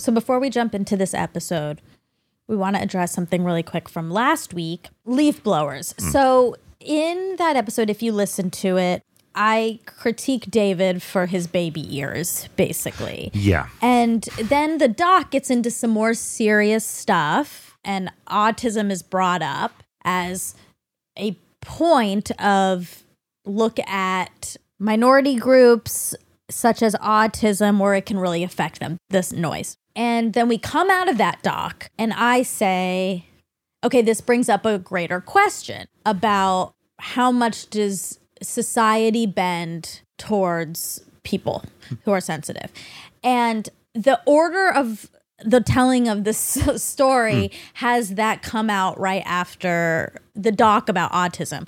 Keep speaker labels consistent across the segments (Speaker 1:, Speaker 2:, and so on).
Speaker 1: So before we jump into this episode, we want to address something really quick from last week leaf blowers. Hmm. So, in that episode, if you listen to it, I critique David for his baby ears, basically.
Speaker 2: Yeah.
Speaker 1: And then the doc gets into some more serious stuff, and autism is brought up as a point of look at minority groups such as autism where it can really affect them, this noise. And then we come out of that doc, and I say, okay, this brings up a greater question about how much does society bend towards people who are sensitive. And the order of the telling of this story hmm. has that come out right after the doc about autism.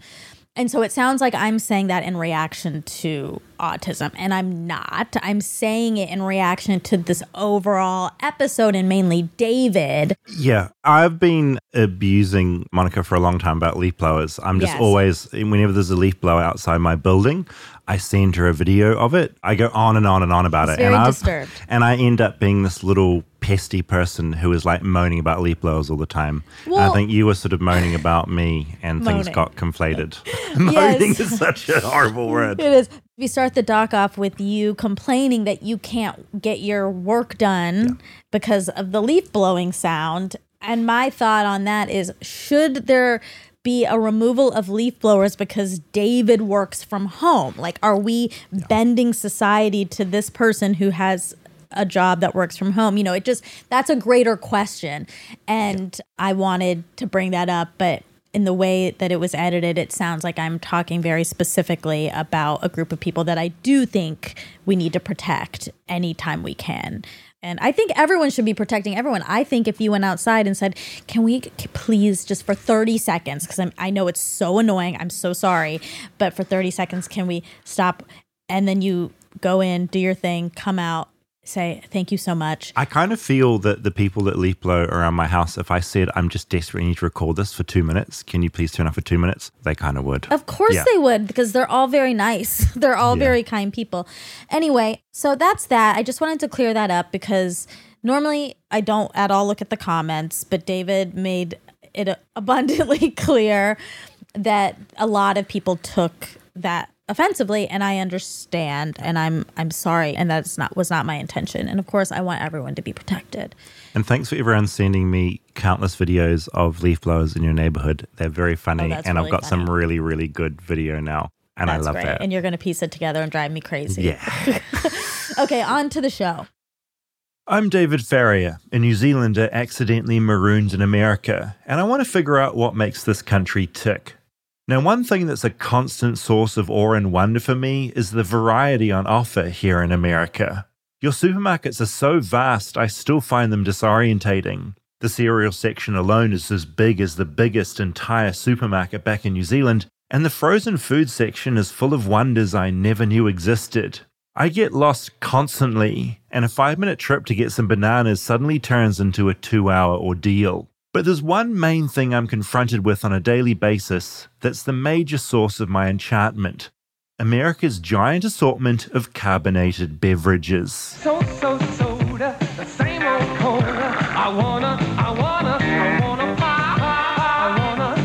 Speaker 1: And so it sounds like I'm saying that in reaction to autism, and I'm not. I'm saying it in reaction to this overall episode and mainly David.
Speaker 2: Yeah, I've been abusing Monica for a long time about leaf blowers. I'm just
Speaker 1: Yes.
Speaker 2: always, whenever there's a leaf blower outside my building, I send her a video of it. I go on and on and on about
Speaker 1: He's
Speaker 2: it.
Speaker 1: very
Speaker 2: and, I've-
Speaker 1: disturbed.
Speaker 2: and I end up being this little pesty person who is like moaning about leaf blowers all the time. and I think you were sort of moaning about me and things
Speaker 1: Moaning.
Speaker 2: got conflated. moaning is such a horrible word.
Speaker 1: It is. We start the doc off with you complaining that you can't get your work done because of the leaf blowing sound. And my thought on that is should there be a removal of leaf blowers because David works from home? Like, are we bending society to this person who has a job that works from home? You know, it just, that's a greater question. And I wanted to bring that up, but in the way that it was edited, it sounds like I'm talking very specifically about a group of people that I do think we need to protect anytime we can. And I think everyone should be protecting everyone. I think if you went outside and said, "Can we please just for 30 seconds because I know it's so annoying. I'm so sorry, but for 30 seconds can we stop?" And then you go in, do your thing, come out, say, "Thank you so much."
Speaker 2: I kind of feel that the people that leap low around my house, if I said, I'm just desperate, I need to record this for two minutes, can you please turn off for two minutes? They kind of would.
Speaker 1: Of course
Speaker 2: Yeah.
Speaker 1: they would because they're all very nice. they're all
Speaker 2: Yeah.
Speaker 1: very kind people. Anyway, so that's that. I just wanted to clear that up because normally I don't at all look at the comments, but David made it abundantly clear that a lot of people took that offensively and I understand and I'm I'm sorry and that's not was not my intention. And of course I want everyone to be protected.
Speaker 2: And thanks for everyone sending me countless videos of leaf blowers in your neighborhood. They're very oh, funny.
Speaker 1: Oh,
Speaker 2: and
Speaker 1: really
Speaker 2: I've got some really, really good video now. And
Speaker 1: That's
Speaker 2: I love
Speaker 1: great.
Speaker 2: that.
Speaker 1: And you're gonna piece it together and drive me crazy.
Speaker 2: yeah.
Speaker 1: Okay, on to the show.
Speaker 2: I'm David Farrier, a New Zealander accidentally marooned in America, and I want to figure out what makes this country tick. Now, one thing that's a constant source of awe and wonder for me is the variety on offer here in America. Your supermarkets are so vast, I still find them disorientating. The cereal section alone is as big as the biggest entire supermarket back in New Zealand, and the frozen food section is full of wonders I never knew existed. I get lost constantly, and a five minute trip to get some bananas suddenly turns into a two hour ordeal. But there's one main thing I'm confronted with on a daily basis that's the major source of my enchantment America's giant assortment of carbonated beverages.
Speaker 3: So, so, soda, the same old cola. I wanna, I wanna, I wanna pop, I wanna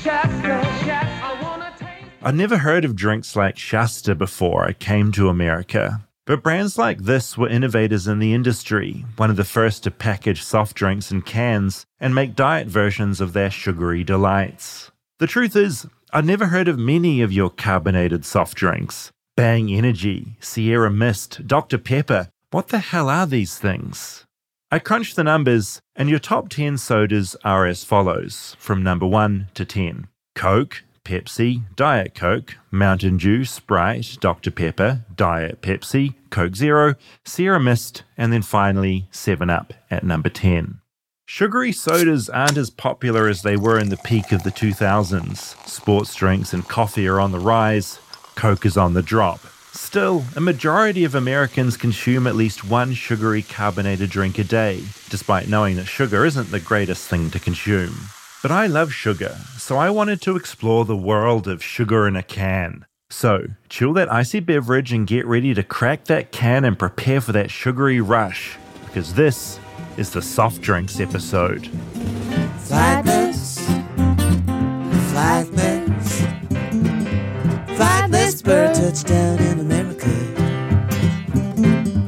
Speaker 3: Shasta, Shasta, I wanna taste.
Speaker 2: I'd never heard of drinks like Shasta before I came to America. But brands like this were innovators in the industry, one of the first to package soft drinks in cans and make diet versions of their sugary delights. The truth is, I'd never heard of many of your carbonated soft drinks. Bang Energy, Sierra Mist, Dr. Pepper. What the hell are these things? I crunched the numbers, and your top 10 sodas are as follows from number 1 to 10 Coke, Pepsi, Diet Coke, Mountain Dew, Sprite, Dr. Pepper, Diet Pepsi, Coke Zero, Sierra Mist, and then finally 7 Up at number 10. Sugary sodas aren't as popular as they were in the peak of the 2000s. Sports drinks and coffee are on the rise, Coke is on the drop. Still, a majority of Americans consume at least one sugary carbonated drink a day, despite knowing that sugar isn't the greatest thing to consume. But I love sugar, so I wanted to explore the world of sugar in a can. So, chill that icy beverage and get ready to crack that can and prepare for that sugary rush. because this is the soft drinks episode.
Speaker 4: Flightless, flightless, flightless bird touchdown in America.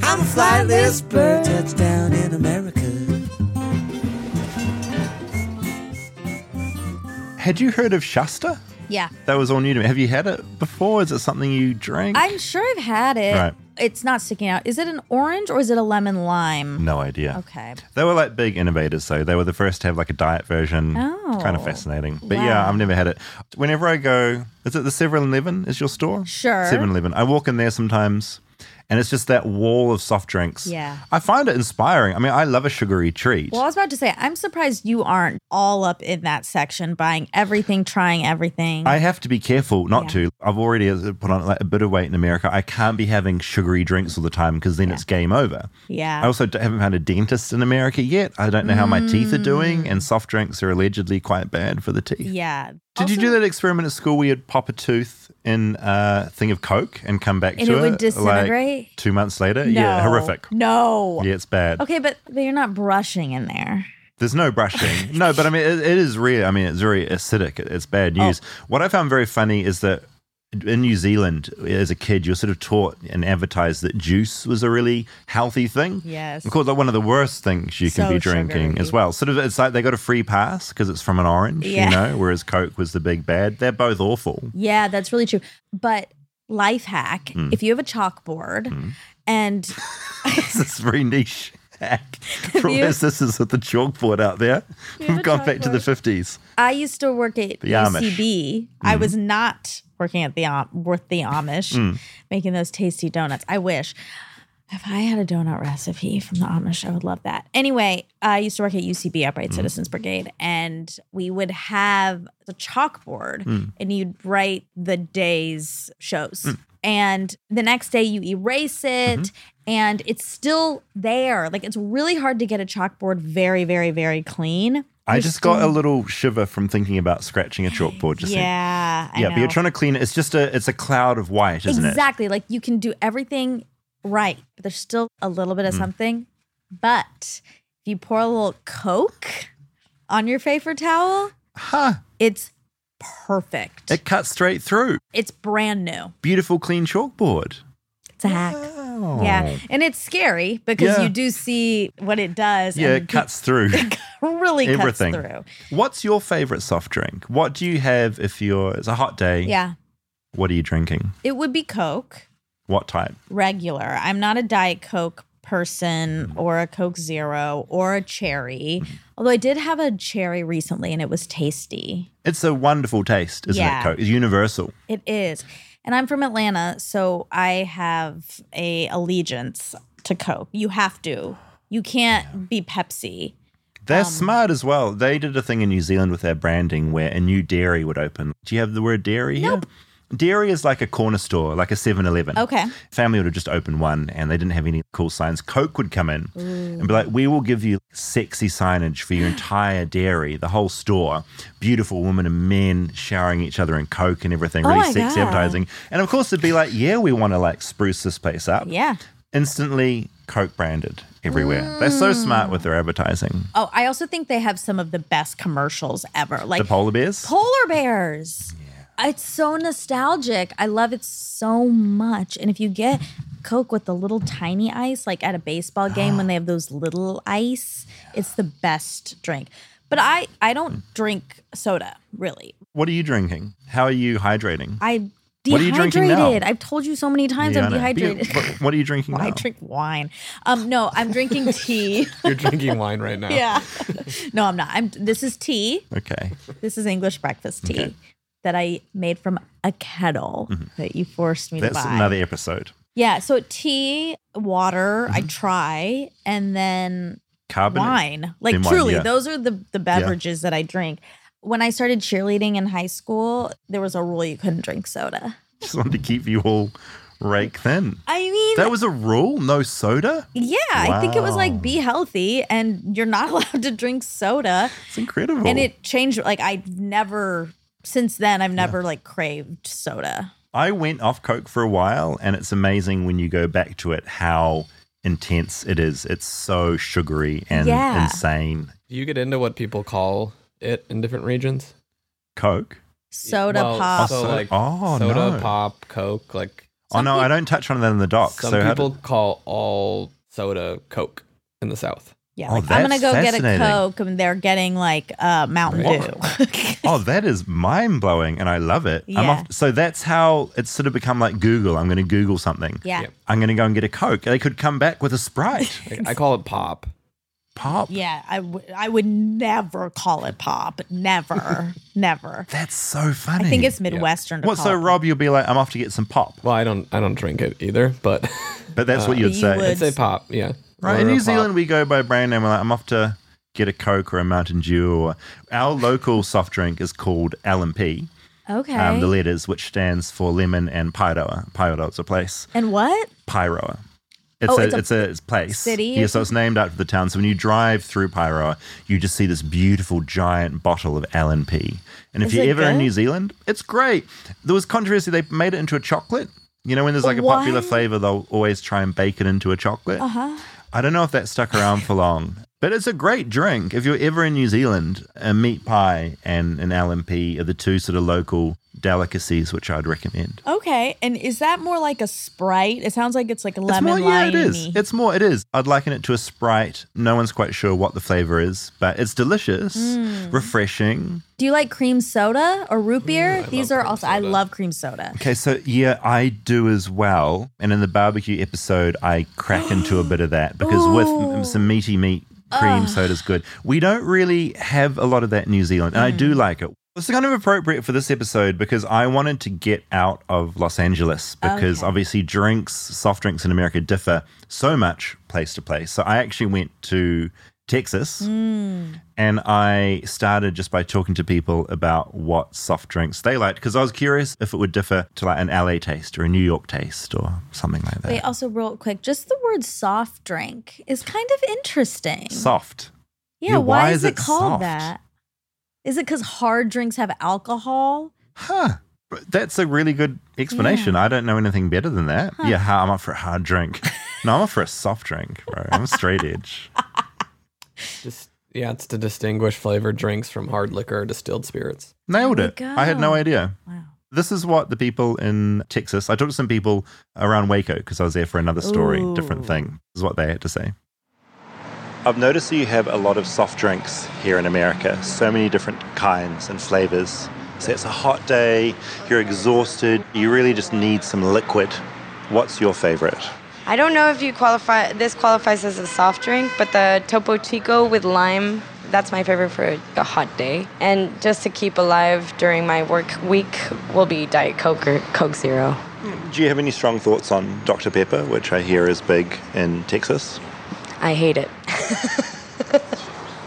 Speaker 4: I'm a flightless bird touchdown in America.
Speaker 2: Had you heard of Shasta?
Speaker 1: Yeah.
Speaker 2: That was all new to me. Have you had it before? Is it something you drink?
Speaker 1: I'm sure I've had it.
Speaker 2: Right.
Speaker 1: It's not sticking out. Is it an orange or is it a lemon lime?
Speaker 2: no idea.
Speaker 1: Okay.
Speaker 2: They were like big innovators, so they were the first to have like a diet version.
Speaker 1: Oh.
Speaker 2: Kind of fascinating. But
Speaker 1: Wow.
Speaker 2: yeah, I've never had it. Whenever I go, is it the 7 Eleven is your store?
Speaker 1: Sure.
Speaker 2: 7 Eleven. I walk in there sometimes and it's just that wall of soft drinks.
Speaker 1: Yeah.
Speaker 2: I find it inspiring. I mean, I love a sugary treat.
Speaker 1: Well, I was about to say, I'm surprised you aren't all up in that section, buying everything, trying everything.
Speaker 2: I have to be careful not
Speaker 1: Yeah.
Speaker 2: to. I've already uh, put on like a bit of weight in America. I can't be having sugary drinks all the time because then it's game over.
Speaker 1: yeah.
Speaker 2: I also haven't found a dentist in America yet. I don't know how my teeth are doing, and soft drinks are allegedly quite bad for the teeth.
Speaker 1: Mm. yeah.
Speaker 2: Did you do that experiment at school where you'd pop a tooth in a thing of Coke and come back
Speaker 1: And
Speaker 2: to
Speaker 1: it And it would
Speaker 2: like,
Speaker 1: disintegrate?
Speaker 2: two months later?
Speaker 1: No.
Speaker 2: Yeah, horrific.
Speaker 1: No.
Speaker 2: Yeah, it's bad.
Speaker 1: Okay, but, but you're not brushing in there.
Speaker 2: There's no brushing. no, but I mean, it, it is real. I mean, it's very acidic. It- It's bad
Speaker 1: Oh.
Speaker 2: news. What I found very funny is that in New Zealand, as a kid, you're sort of taught and advertised that juice was a really healthy thing.
Speaker 1: Yes.
Speaker 2: Of course, like one of the worst things you can
Speaker 1: So
Speaker 2: be drinking
Speaker 1: sugary.
Speaker 2: as well. Sort of, it's like they got a free pass because it's from an orange,
Speaker 1: Yeah.
Speaker 2: you know, whereas Coke was the big bad. They're both awful.
Speaker 1: Yeah, that's really true. But life hack
Speaker 2: Hmm.
Speaker 1: if you have a chalkboard and
Speaker 2: this is very niche all
Speaker 1: you-
Speaker 2: our sisters with the chalkboard out there. We've gone back to the 50s.
Speaker 1: I used to work at
Speaker 2: The Amish.
Speaker 1: UCB. I was not working at the with the Amish,
Speaker 2: Mm.
Speaker 1: making those tasty donuts. I wish. If I had a donut recipe from the Amish, I would love that. Anyway, I used to work at UCB, Upright
Speaker 2: Mm.
Speaker 1: Citizens Brigade, and we would have the chalkboard
Speaker 2: Mm.
Speaker 1: and you'd write the day's shows.
Speaker 2: Mm.
Speaker 1: And the next day you erase it
Speaker 2: Mm-hmm.
Speaker 1: And it's still there. Like it's really hard to get a chalkboard very, very, very clean.
Speaker 2: I
Speaker 1: You're
Speaker 2: just got a little shiver from thinking about scratching a chalkboard. Just then.
Speaker 1: Yeah, I
Speaker 2: yeah, but you're trying to clean it. It's just a it's a cloud of white, isn't it?
Speaker 1: exactly. Like you can do everything right, but there's still a little
Speaker 2: Mm.
Speaker 1: bit of something. But if you pour a little Coke on your paper towel.
Speaker 2: Huh.
Speaker 1: it's perfect.
Speaker 2: It cuts straight through.
Speaker 1: it's brand new.
Speaker 2: Beautiful clean chalkboard.
Speaker 1: It's a hack.
Speaker 2: Oh.
Speaker 1: Yeah, and it's scary because
Speaker 2: Yeah.
Speaker 1: you do see what it does.
Speaker 2: Yeah,
Speaker 1: and
Speaker 2: it cuts through
Speaker 1: really
Speaker 2: everything.
Speaker 1: cuts through.
Speaker 2: What's your favorite soft drink? What do you have if you're it's a hot day?
Speaker 1: Yeah,
Speaker 2: What are you drinking?
Speaker 1: it would be Coke.
Speaker 2: What type?
Speaker 1: regular. I'm not a Diet Coke person mm-hmm. or a Coke Zero or a cherry. Mm-hmm. Although I did have a cherry recently and it was tasty.
Speaker 2: It's a wonderful taste, isn't
Speaker 1: Yeah.
Speaker 2: it? Coke. It's universal.
Speaker 1: It is. And I'm from Atlanta, so I have a allegiance to Coke. You have to. You can't be Pepsi.
Speaker 2: They're
Speaker 1: Um,
Speaker 2: smart as well. They did a thing in New Zealand with their branding where a new dairy would open. Do you have the word dairy here? Dairy is like a corner store, like a 7 Eleven.
Speaker 1: Okay.
Speaker 2: Family would have just opened one and they didn't have any cool signs. Coke would come in and be like, We will give you sexy signage for your entire dairy, the whole store. Beautiful women and men showering each other in Coke and everything,
Speaker 1: Oh
Speaker 2: really sexy
Speaker 1: God.
Speaker 2: advertising. And of course, it'd be like, Yeah, we want to like spruce this place up.
Speaker 1: Yeah.
Speaker 2: Instantly Coke branded everywhere. They're so mm. smart with their advertising.
Speaker 1: Oh, I also think they have some of the best commercials ever. Like
Speaker 2: The polar bears?
Speaker 1: polar bears. It's so nostalgic. I love it so much. And if you get Coke with the little tiny ice, like at a baseball game when they have those little ice, it's the best drink. But I I don't drink soda, really.
Speaker 2: What are you drinking? How are you hydrating?
Speaker 1: I
Speaker 2: What are you drinking now?
Speaker 1: dehydrated. I've told you so many times
Speaker 2: Yeah, I
Speaker 1: I'm dehydrated.
Speaker 2: But you- what are you drinking
Speaker 1: I
Speaker 2: now?
Speaker 1: drink wine. Um, no, I'm drinking tea.
Speaker 5: You're drinking wine right now.
Speaker 1: yeah. No, I'm not. I'm this is tea.
Speaker 2: Okay.
Speaker 1: This is English breakfast tea
Speaker 2: Okay.
Speaker 1: That I made from a kettle that you forced me
Speaker 2: Mm-hmm. That's
Speaker 1: to buy.
Speaker 2: another episode.
Speaker 1: Yeah, so tea, water,
Speaker 2: Mm-hmm.
Speaker 1: I try, and then
Speaker 2: Carbonate.
Speaker 1: wine. Like
Speaker 2: Then wine,
Speaker 1: truly,
Speaker 2: yeah.
Speaker 1: those are the the beverages that I drink. When I started cheerleading in high school, there was a rule you couldn't drink soda.
Speaker 2: Just wanted to keep you all rake thin.
Speaker 1: I mean,
Speaker 2: That was a rule? No soda?
Speaker 1: yeah, I think it was like be healthy and you're not allowed to drink soda.
Speaker 2: It's incredible.
Speaker 1: And it changed like I've never since then I've never like craved soda.
Speaker 2: I went off Coke for a while, and it's amazing when you go back to it how intense it is. It's so sugary and
Speaker 1: Yeah.
Speaker 2: insane.
Speaker 5: Do you get into what people call it in different regions?
Speaker 2: Coke.
Speaker 1: Soda
Speaker 5: Well,
Speaker 1: pop.
Speaker 5: So oh,
Speaker 2: so-
Speaker 5: like
Speaker 2: oh,
Speaker 5: soda,
Speaker 2: no.
Speaker 5: pop, Coke. Like
Speaker 2: oh no, I don't touch on that in the doc.
Speaker 5: some
Speaker 2: so
Speaker 5: people
Speaker 2: do-
Speaker 5: call all soda Coke in the South.
Speaker 1: Yeah,
Speaker 2: Oh,
Speaker 1: like, I'm gonna go get a. Coke, and they're getting like uh, Mountain Dew.
Speaker 2: oh, that is mind blowing, and I love it. I'm
Speaker 1: Yeah.
Speaker 2: off, so that's how it's sort of become like Google. I'm going to Google something.
Speaker 1: yeah.
Speaker 5: Yeah.
Speaker 2: I'm going to go and get a Coke. They could come back with a Sprite.
Speaker 5: I call it pop.
Speaker 2: Pop.
Speaker 1: Yeah, I, w- I would never call it pop. Never, never.
Speaker 2: That's so funny.
Speaker 1: I think it's Midwestern. To
Speaker 2: What?
Speaker 1: call
Speaker 2: So
Speaker 1: it.
Speaker 2: Rob, you'll be like, I'm off to get some pop,
Speaker 5: Well, I don't I don't drink it either, but
Speaker 2: but that's what you'd
Speaker 1: You
Speaker 2: say,
Speaker 1: would.
Speaker 5: I'd say pop. Yeah.
Speaker 2: Right? In New. Zealand, we go by brand name. We're like, I'm off to get a Coke or a Mountain Dew. Or our local soft drink is called L&P.
Speaker 1: Okay.
Speaker 2: Um, the letters, which stands for lemon and Paeroa. Paeroa is a place.
Speaker 1: and what?
Speaker 2: Paeroa. It's
Speaker 1: Oh,
Speaker 2: a
Speaker 1: it's a
Speaker 2: it's a it's place.
Speaker 1: city?
Speaker 2: Yeah, so it's named after the town. So when you drive through Paeroa, you just see this beautiful giant bottle of L&P. And if
Speaker 1: Is
Speaker 2: you're ever in? New Zealand, it's great. There was controversy. They made it into a chocolate. You know, when there's like a popular flavor, they'll always try and bake it into a chocolate.
Speaker 1: Uh-huh.
Speaker 2: I don't know if that stuck around for long, but it's a great drink. If you're ever in New Zealand, a meat pie and an L&P are the two sort of local delicacies which I'd recommend.
Speaker 1: Okay. And is that more like a Sprite? It sounds like it's like
Speaker 2: It's
Speaker 1: lemon
Speaker 2: more, yeah, it is. It's more, it is. I'd liken it to a Sprite. No one's quite sure what the flavor is, but it's delicious,
Speaker 1: Mm.
Speaker 2: refreshing.
Speaker 1: Do you like cream soda or root beer?
Speaker 5: I
Speaker 1: These are
Speaker 5: cream
Speaker 1: also I love cream soda.
Speaker 2: Okay, so yeah, I do as well. And in the barbecue episode, I crack into a bit of that because with
Speaker 1: Ooh.
Speaker 2: m- some meaty meat, cream soda's good. We don't really have a lot of that in New Zealand, and I
Speaker 1: Mm.
Speaker 2: do like it. It's kind of appropriate for this episode because I wanted to get out of Los Angeles because
Speaker 1: Okay.
Speaker 2: obviously drinks, soft drinks in America differ so much place to place. So I actually went to Texas
Speaker 1: Mm.
Speaker 2: and I started just by talking to people about what soft drinks they liked because I was curious if it would differ to like an LA taste or a New York taste or something like that.
Speaker 1: Wait, also real quick, just the word soft drink is kind of interesting.
Speaker 2: Soft.
Speaker 1: yeah,
Speaker 2: yeah,
Speaker 1: why,
Speaker 2: why
Speaker 1: is
Speaker 2: is
Speaker 1: it
Speaker 2: it
Speaker 1: called
Speaker 2: soft?
Speaker 1: that? Is it because hard drinks have alcohol?
Speaker 2: Huh. That's a really good explanation. I don't know anything better than that. Yeah, I'm up for a hard drink. no, I'm up for a soft drink, bro. I'm a straight edge.
Speaker 5: Just yeah, it's to distinguish flavored drinks from hard liquor or distilled spirits.
Speaker 2: Nailed
Speaker 1: we
Speaker 2: it. I had no idea.
Speaker 1: Wow.
Speaker 2: This is what the people in Texas, I talked to some people around Waco because I was there for another story, different thing. This is what they had to say. I've noticed that you have a lot of soft drinks here in America, so many different kinds and flavors. So it's a hot day, you're exhausted, you really just need some liquid. What's your favorite?
Speaker 6: I don't know if you qualify. This qualifies as a soft drink, but the Topo Chico with lime. That's my favorite for a hot day. And just to keep alive during my work week will be Diet Coke or Coke Zero.
Speaker 2: Do you have any strong thoughts on Dr. Pepper, which I hear is big in Texas?
Speaker 6: I hate it.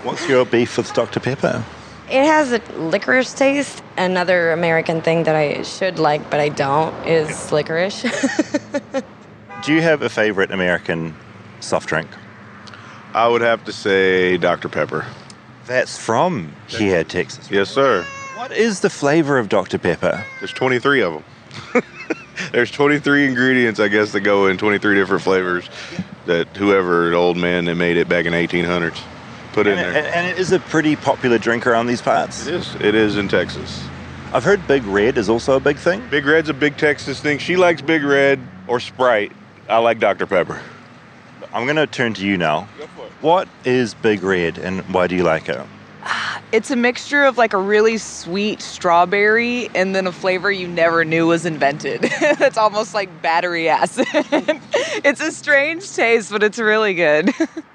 Speaker 2: What's your beef with Dr. Pepper?
Speaker 6: It has a licorice taste. Another American thing that I should like, but I don't, is licorice.
Speaker 2: Do you have a favorite American soft drink?
Speaker 7: I would have to say Dr. Pepper.
Speaker 2: That's from here, Texas.
Speaker 7: Yes, sir.
Speaker 2: What is the flavor of Dr. Pepper?
Speaker 7: There's 23 of them. There's 23 ingredients, I guess, that go in 23 different flavors that whoever, old man that made it back in 1800s, put in
Speaker 2: And it,
Speaker 7: there.
Speaker 2: and it is a pretty popular drink around these parts.
Speaker 7: It is. It is in Texas.
Speaker 2: I've heard Big Red is also a big thing.
Speaker 7: Big Red's a big Texas thing. She likes Big Red or Sprite. I like Dr. Pepper.
Speaker 2: I'm going to turn to you now. What is Big Red and why do you like it?
Speaker 8: It's a mixture of like a really sweet strawberry and then a flavor you never knew was invented. it's almost like battery acid. it's a strange taste, but it's really good.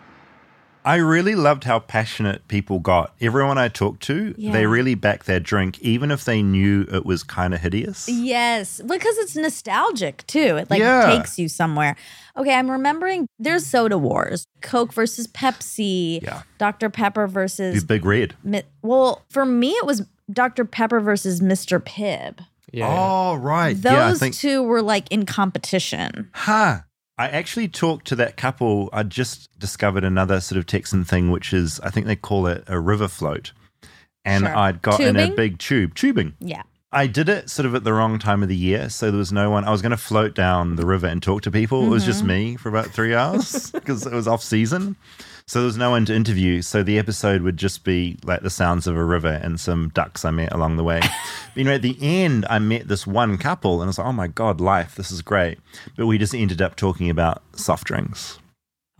Speaker 2: I really loved how passionate people got. Everyone I talked to,
Speaker 1: Yeah.
Speaker 2: they really backed their drink, even if they knew it was kind of hideous.
Speaker 1: Yes, because it's nostalgic too. It like
Speaker 2: Yeah.
Speaker 1: takes you somewhere. Okay, I'm remembering there's soda wars. Coke versus Pepsi.
Speaker 2: Yeah.
Speaker 1: Dr. Pepper versus
Speaker 2: Big Red.
Speaker 1: Mi- well, for me it was Dr. Pepper versus Mr. Pibb.
Speaker 5: Yeah.
Speaker 2: Oh, right.
Speaker 1: Those
Speaker 2: yeah, think.
Speaker 1: two were like in competition.
Speaker 2: Huh. I actually talked to that couple. I just discovered another sort of Texan thing, which is, I think they call it a river float. And
Speaker 1: Sure.
Speaker 2: I'd got in a big tube, tubing.
Speaker 1: Yeah.
Speaker 2: I did it sort of at the wrong time of the year. So there was no one. I was going to float down the river and talk to people. It was just mm-hmm. me for about three hours because it was off season. So there was no one to interview. So the episode would just be like the sounds of a river and some ducks I met along the way. but, you know, at the end, I met this one couple and I was like, oh my God, life, this is great. But we just ended up talking about soft drinks.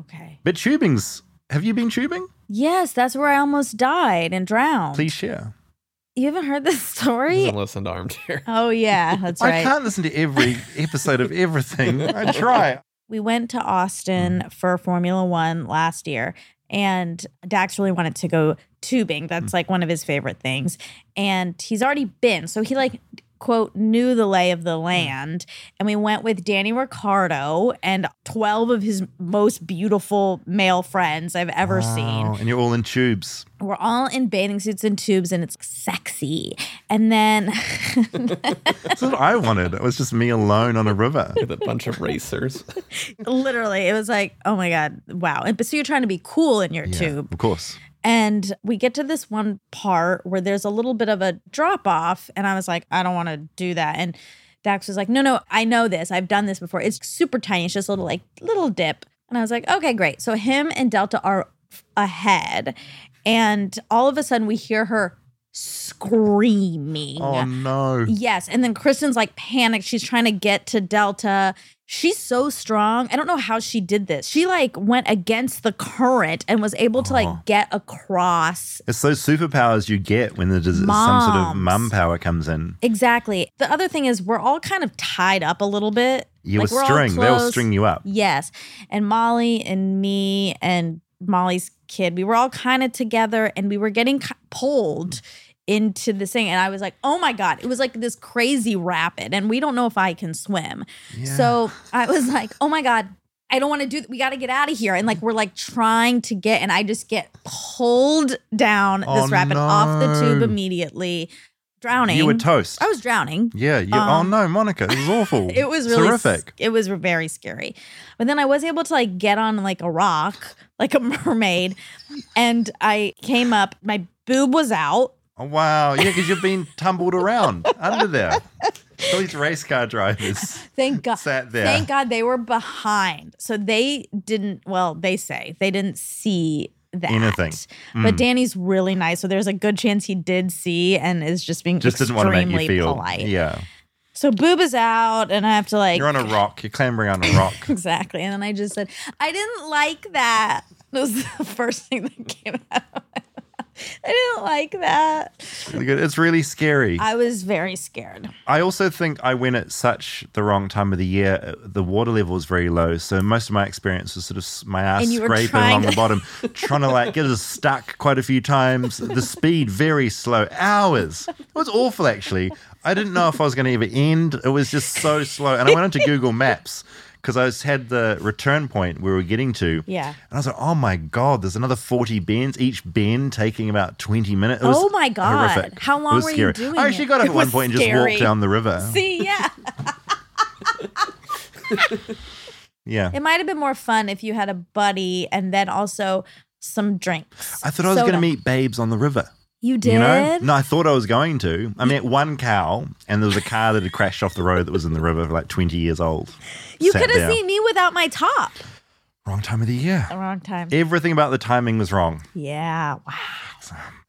Speaker 1: Okay.
Speaker 2: But tubing's, have you been tubing?
Speaker 1: Yes, that's where I almost died and drowned.
Speaker 2: Please share.
Speaker 1: You haven't heard this story?
Speaker 5: Doesn't listen to Armchair.
Speaker 1: Oh yeah, that's right.
Speaker 2: I can't listen to every episode of everything. I try.
Speaker 1: We went to Austin mm. for Formula One last year, and Dax really wanted to go tubing. That's mm. like one of his favorite things. And he's already been. So he, like, quote, knew the lay of the hmm. land. And we went with Danny Ricciardo and 12 of his most beautiful male friends I've ever
Speaker 2: Wow,
Speaker 1: seen.
Speaker 2: And you're all in tubes.
Speaker 1: We're all in bathing suits and tubes, and it's sexy. And then.
Speaker 2: That's what I wanted. It was just me alone on a river.
Speaker 5: With a bunch of racers.
Speaker 1: Literally, it was like, oh my God, wow. And but so you're trying to be cool in your
Speaker 2: Yeah,
Speaker 1: tube.
Speaker 2: Of course.
Speaker 1: And we get to this one part where there's a little bit of a drop off. And I was like, I don't want to do that. And Dax was like, no, no, I know this. I've done this before. It's super tiny. It's just a little like little dip. And I was like, okay, great. So him and Delta are ahead. And all of a sudden we hear her screaming.
Speaker 2: Oh no.
Speaker 1: Yes. And then Kristen's like panicked. She's trying to get to Delta. She's so strong. I don't know how she did this. She like went against the current and was able to
Speaker 2: Oh.
Speaker 1: like get across.
Speaker 2: It's those superpowers you get when there's some sort of
Speaker 1: Moms.
Speaker 2: mum power comes in.
Speaker 1: Exactly. The other thing is we're all kind of tied up a little bit.
Speaker 2: You
Speaker 1: Like, we're
Speaker 2: string. They'll string you up.
Speaker 1: Yes. And Molly and me and Molly's kid, we were all kind of together and we were getting pulled into the thing. And I was like, oh my God, it was like this crazy rapid. And we don't know if I can swim. So I was like, oh my God. I don't want to do. We got to get out of here, and like we're like trying to get, and I just get pulled down
Speaker 2: Oh,
Speaker 1: this rapid off the tube immediately, drowning.
Speaker 2: You were toast.
Speaker 1: I was drowning.
Speaker 2: yeah. You,
Speaker 1: Um,
Speaker 2: oh no, Monica. It was awful.
Speaker 1: It was really
Speaker 2: terrific.
Speaker 1: It was very scary. But then I was able to like get on like a rock, like a mermaid, and I came up. My boob was out.
Speaker 2: Oh, wow. Yeah, because you've been tumbled around under there. All these race car drivers.
Speaker 1: Thank God.
Speaker 2: Sat there.
Speaker 1: Thank God they were behind, so they didn't. Well, they say they didn't see that.
Speaker 2: Anything.
Speaker 1: But
Speaker 2: Mm.
Speaker 1: Danny's really nice, so there's a good chance he did see and is just being
Speaker 2: Just didn't want to make you
Speaker 1: extremely
Speaker 2: feel.
Speaker 1: polite.
Speaker 2: Yeah.
Speaker 1: So boob is out, and I have to like
Speaker 2: You're on a rock. You're clambering on a rock.
Speaker 1: Exactly. And then I just said, I didn't like that. That was the first thing that came out of my mouth. I didn't like that.
Speaker 2: really. It's really scary.
Speaker 1: I was very scared.
Speaker 2: I also think I went at such the wrong time of the year. Uh, The water level was very low, so most of my experience was sort of my ass
Speaker 1: And you were
Speaker 2: scraping along
Speaker 1: to-
Speaker 2: the bottom, trying to like get us stuck quite a few times. The speed very slow, hours. It was awful actually. I didn't know if I was going to ever end. It was just so slow, and I went into Google Maps because I was, had the return point we were getting to.
Speaker 1: Yeah.
Speaker 2: And I was like, oh my God, there's another 40 bends, each bend taking about 20 minutes.
Speaker 1: Oh my God.
Speaker 2: horrific.
Speaker 1: How long were you
Speaker 2: scary.
Speaker 1: doing
Speaker 2: I actually
Speaker 1: it?
Speaker 2: got up
Speaker 1: It
Speaker 2: at one point and just walked down the river.
Speaker 1: See, yeah.
Speaker 2: Yeah.
Speaker 1: it might have been more fun if you had a buddy and then also some drinks.
Speaker 2: I thought I was going to meet babes on the river.
Speaker 1: You did?
Speaker 2: You know? No, I thought I was going to. I met one cow, and there was a car that had crashed off the road that was in the river, for like 20 years old.
Speaker 1: You
Speaker 2: Sat
Speaker 1: could have seen me without my top.
Speaker 2: Wrong time of the year.
Speaker 1: The wrong time.
Speaker 2: Everything about the timing was wrong.
Speaker 1: Yeah. Wow.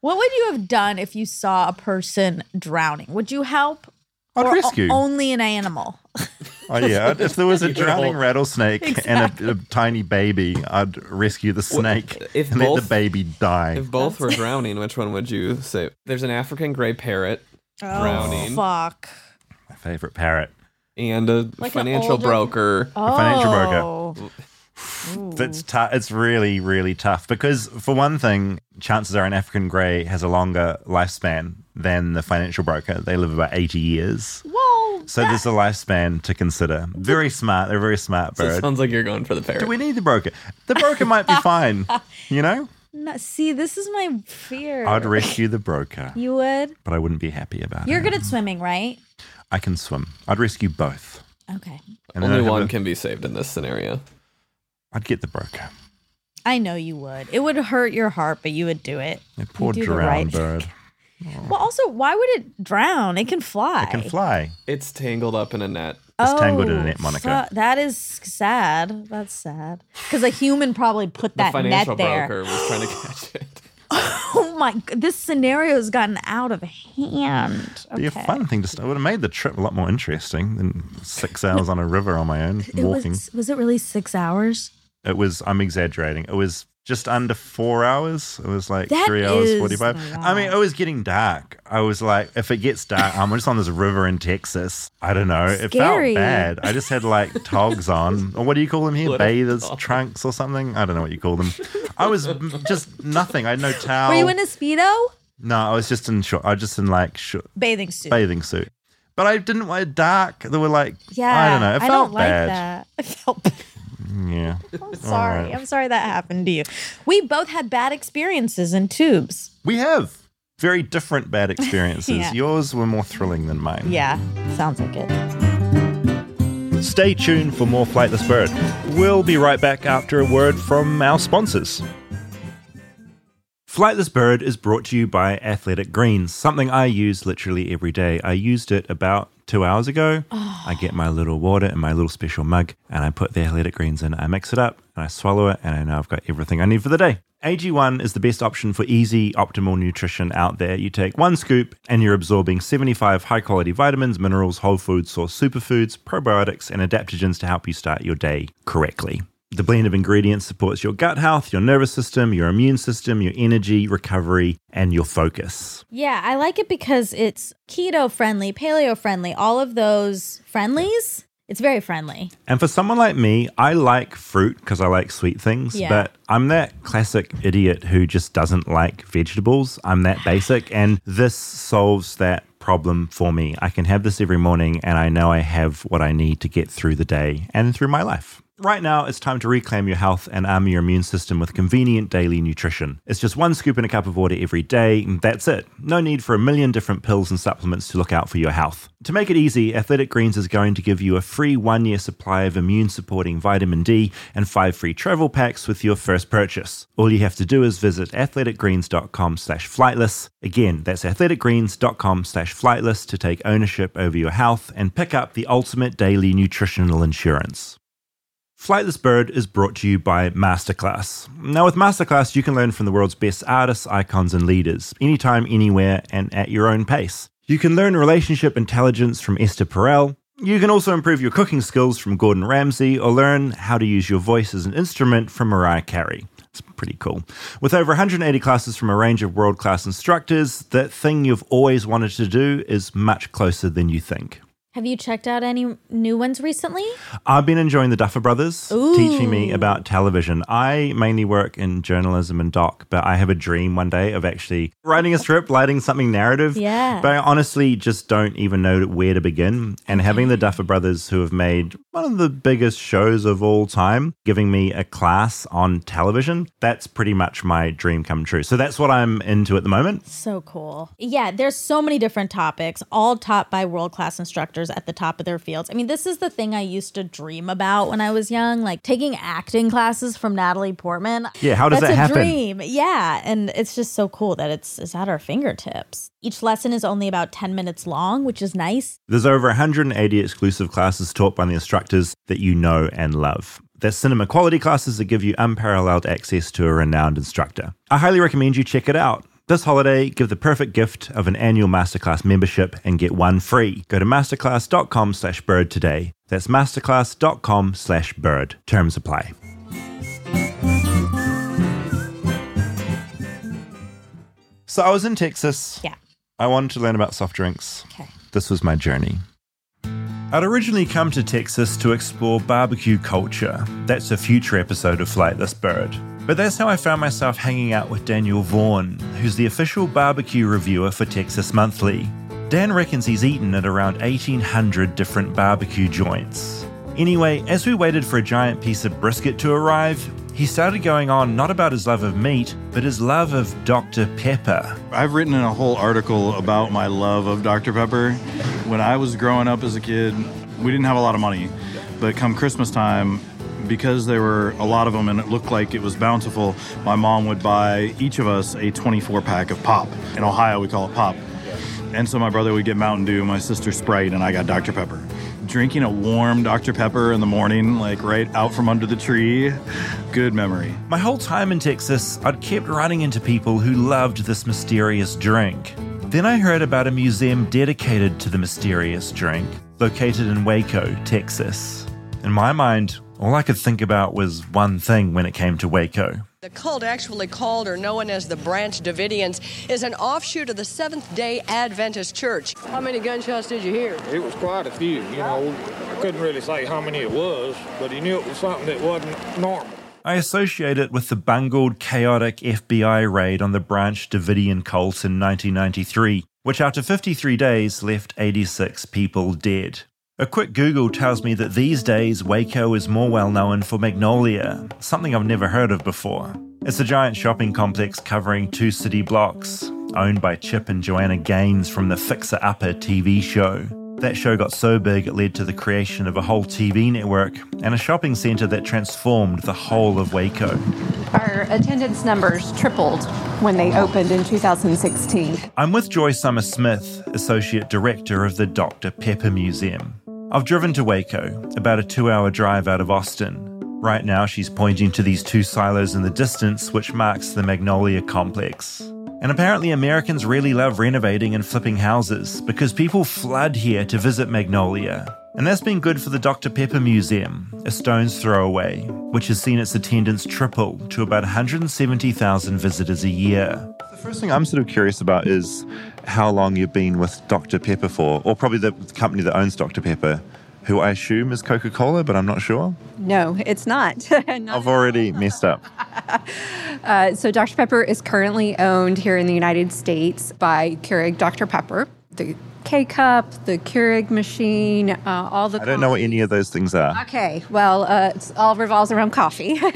Speaker 1: What would you have done if you saw a person drowning? Would you help?
Speaker 2: I'd
Speaker 1: or o-
Speaker 2: rescue.
Speaker 1: only an animal.
Speaker 2: Oh, yeah. If there was a drowning
Speaker 5: know.
Speaker 2: rattlesnake and a, a tiny baby, I'd rescue the snake
Speaker 5: if
Speaker 2: and let the baby die.
Speaker 5: If both were drowning, which one would you say? There's an African gray parrot oh, drowning
Speaker 1: Fuck.
Speaker 2: My favorite parrot.
Speaker 5: and a
Speaker 1: Like an
Speaker 5: financial
Speaker 1: older-
Speaker 5: broker.
Speaker 1: Oh.
Speaker 2: financial broker. Oh. It's tough. It's really, really tough because, for one thing, chances are an African grey has a longer lifespan than the financial broker. They live about 80 years.
Speaker 1: Whoa.
Speaker 2: So there's a lifespan to consider. Very smart. They're very smart
Speaker 5: So it sounds like you're going for the parrot.
Speaker 2: Do we need the broker? The broker might be fine. You know?
Speaker 1: No, see, this is my fear.
Speaker 2: I'd rescue the broker,
Speaker 1: You would?
Speaker 2: but I wouldn't be happy about it.
Speaker 1: You're good at swimming, right?
Speaker 2: I can swim. I'd rescue both.
Speaker 1: Okay.
Speaker 2: And
Speaker 5: Only one
Speaker 2: a-
Speaker 5: can be saved in this scenario.
Speaker 2: I'd get the broker.
Speaker 1: I know you would. It would hurt your heart, but you would do it.
Speaker 2: A poor
Speaker 1: do the
Speaker 2: drowned
Speaker 1: right
Speaker 2: bird.
Speaker 1: Well, also, why would it drown? It can fly.
Speaker 2: It can fly.
Speaker 5: It's tangled up in a net.
Speaker 2: It's tangled in a oh, net, Monica.
Speaker 1: Oh, so- that is sad. That's sad. Because a human probably put that
Speaker 5: financial
Speaker 1: net there.
Speaker 5: Financial broker was trying to catch it.
Speaker 1: Oh my! g- This scenario has gotten out of hand.
Speaker 2: Be a fun thing to. St- it would have made the trip a lot more interesting than six hours on a river on my own
Speaker 1: It
Speaker 2: walking.
Speaker 1: was. Was it really six hours?
Speaker 2: It was. I'm exaggerating. It was just under four hours. It was like
Speaker 1: That
Speaker 2: three hours forty-five. I mean, it was getting dark. I was like, if it gets dark, I'm just on this river in Texas. I don't know. It
Speaker 1: Scary.
Speaker 2: felt bad. I just had like togs on, or what do you call them here?
Speaker 5: What
Speaker 2: Bathers trunks or something. I don't know what you call them. I was just nothing. I had no towel.
Speaker 1: Were you in a speedo?
Speaker 2: no, I was just in short. I was just in like short
Speaker 1: Bathing suit.
Speaker 2: bathing suit. But I didn't want it dark. They were like,
Speaker 1: yeah.
Speaker 2: I don't know. It felt
Speaker 1: don't like that. I felt. bad.
Speaker 2: Yeah.
Speaker 1: I'm sorry.
Speaker 2: right.
Speaker 1: I'm sorry that happened to you. We both had bad experiences in tubes.
Speaker 2: We have very different bad experiences.
Speaker 1: Yeah.
Speaker 2: Yours were more thrilling than mine.
Speaker 1: Yeah, sounds like it.
Speaker 2: Stay tuned for more Flightless Bird. We'll be right back after a word from our sponsors. Flightless Bird is brought to you by Athletic Greens, something I use literally every day. I used it about two hours ago. Oh. I get my little water in my little special mug and I put the Athletic Greens in. I mix it up and I swallow it, and I know I've got everything I need for the day. AG1 is the best option for easy, optimal nutrition out there. You take one scoop and you're absorbing 75 high quality vitamins, minerals, whole food source superfoods, probiotics, and adaptogens to help you start your day correctly. The blend of ingredients supports your gut health, your nervous system, your immune system, your energy, recovery, and your focus.
Speaker 1: Yeah, I like it because it's keto friendly, paleo friendly, all of those friendlies. It's very friendly.
Speaker 2: And for someone like me, I like fruit because I like sweet things,
Speaker 1: Yeah.
Speaker 2: but I'm that classic idiot who just doesn't like vegetables. I'm that basic, and this solves that problem for me. I can have this every morning, and I know I have what I need to get through the day and through my life. Right now, it's time to reclaim your health and arm your immune system with convenient daily nutrition. It's just one scoop in a cup of water every day, and that's it. No need for a million different pills and supplements to look out for your health. To make it easy, Athletic Greens is going to give you a free one year supply of immune supporting vitamin D and five free travel packs with your first purchase. All you have to do is visit athleticgreens.com slash flightless. Again, that's athleticgreens.com slash flightless to take ownership over your health and pick up the ultimate daily nutritional insurance. Flightless Bird is brought to you by Masterclass. Now, with Masterclass, you can learn from the world's best artists, icons, and leaders, anytime, anywhere, and at your own pace. You can learn relationship intelligence from Esther Perel. You can also improve your cooking skills from Gordon Ramsay or learn how to use your voice as an instrument from Mariah Carey. It's pretty cool. With over 180 classes from a range of world class instructors, that thing you've always wanted to do is much closer than you think.
Speaker 1: Have you checked out any new ones recently?
Speaker 2: I've been enjoying the Duffer Brothers
Speaker 1: Ooh.
Speaker 2: teaching me about television. I mainly work in journalism and doc, but I have a dream one day of actually writing a script, writing something narrative.
Speaker 1: Yeah.
Speaker 2: But I honestly just don't even know where to begin. And having the Duffer Brothers, who have made one of the biggest shows of all time, giving me a class on television, that's pretty much my dream come true. So that's what I'm into at the moment.
Speaker 1: So cool. Yeah, there's so many different topics, all taught by world class instructors at the top of their fields. I mean, this is the thing I used to dream about when I was young, like taking acting classes from Natalie Portman.
Speaker 2: Yeah, how does
Speaker 1: That's
Speaker 2: that
Speaker 1: a
Speaker 2: happen?
Speaker 1: dream. Yeah, and it's just so cool that it's it's at our fingertips. Each lesson is only about 10 minutes long, which is nice.
Speaker 2: There's over 180 exclusive classes taught by the instructors that you know and love. They're cinema quality classes that give you unparalleled access to a renowned instructor. I highly recommend you check it out. This holiday, give the perfect gift of an annual Masterclass membership and get one free. Go to masterclass.com slash bird today. That's masterclass.com slash bird. Terms apply. So I was in Texas.
Speaker 1: Yeah.
Speaker 2: I wanted to learn about soft drinks.
Speaker 1: Okay.
Speaker 2: This was my journey. I'd originally come to Texas to explore barbecue culture. That's a future episode of Flight Flightless Bird. But that's how I found myself hanging out with Daniel Vaughan, who's the official barbecue reviewer for Texas Monthly. Dan reckons he's eaten at around 1,800 different barbecue joints. Anyway, as we waited for a giant piece of brisket to arrive, he started going on not about his love of meat, but his love of Dr. Pepper.
Speaker 9: I've written a whole article about my love of Dr. Pepper. When I was growing up as a kid, we didn't have a lot of money, but come Christmas time, because there were a lot of them and it looked like it was bountiful, my mom would buy each of us a 24 pack of pop. In Ohio, we call it pop. And so my brother would get Mountain Dew, my sister Sprite, and I got Dr. Pepper. Drinking a warm Dr. Pepper in the morning, like right out from under the tree, good memory.
Speaker 2: My whole time in Texas, I'd kept running into people who loved this mysterious drink. Then I heard about a museum dedicated to the mysterious drink, located in Waco, Texas. In my mind, all I could think about was one thing when it came to Waco.
Speaker 10: The cult, actually called or known as the Branch Davidians, is an offshoot of the Seventh day Adventist Church. How many gunshots did you hear?
Speaker 11: It was quite a few, you know. I couldn't really say how many it was, but he knew it was something that wasn't normal.
Speaker 2: I associate it with the bungled, chaotic FBI raid on the Branch Davidian cult in 1993, which after 53 days left 86 people dead. A quick Google tells me that these days Waco is more well known for Magnolia, something I've never heard of before. It's a giant shopping complex covering two city blocks, owned by Chip and Joanna Gaines from the Fixer Upper TV show. That show got so big it led to the creation of a whole TV network and a shopping centre that transformed the whole of Waco.
Speaker 12: Our attendance numbers tripled when they opened in 2016.
Speaker 2: I'm with Joy Summer Smith, Associate Director of the Dr. Pepper Museum. I've driven to Waco, about a two hour drive out of Austin. Right now, she's pointing to these two silos in the distance, which marks the Magnolia complex. And apparently, Americans really love renovating and flipping houses because people flood here to visit Magnolia. And that's been good for the Dr. Pepper Museum, a stone's throw away, which has seen its attendance triple to about 170,000 visitors a year.
Speaker 13: The first thing I'm sort of curious about is how long you've been with Dr. Pepper for, or probably the company that owns Dr. Pepper, who I assume is Coca Cola, but I'm not sure.
Speaker 12: No, it's not. Not-
Speaker 13: I've already messed up.
Speaker 12: uh, so, Dr. Pepper is currently owned here in the United States by Keurig Dr. Pepper. The K cup, the Keurig machine, uh, all the.
Speaker 13: I don't know what any of those things are.
Speaker 12: Okay, well, uh, it's all revolves around coffee.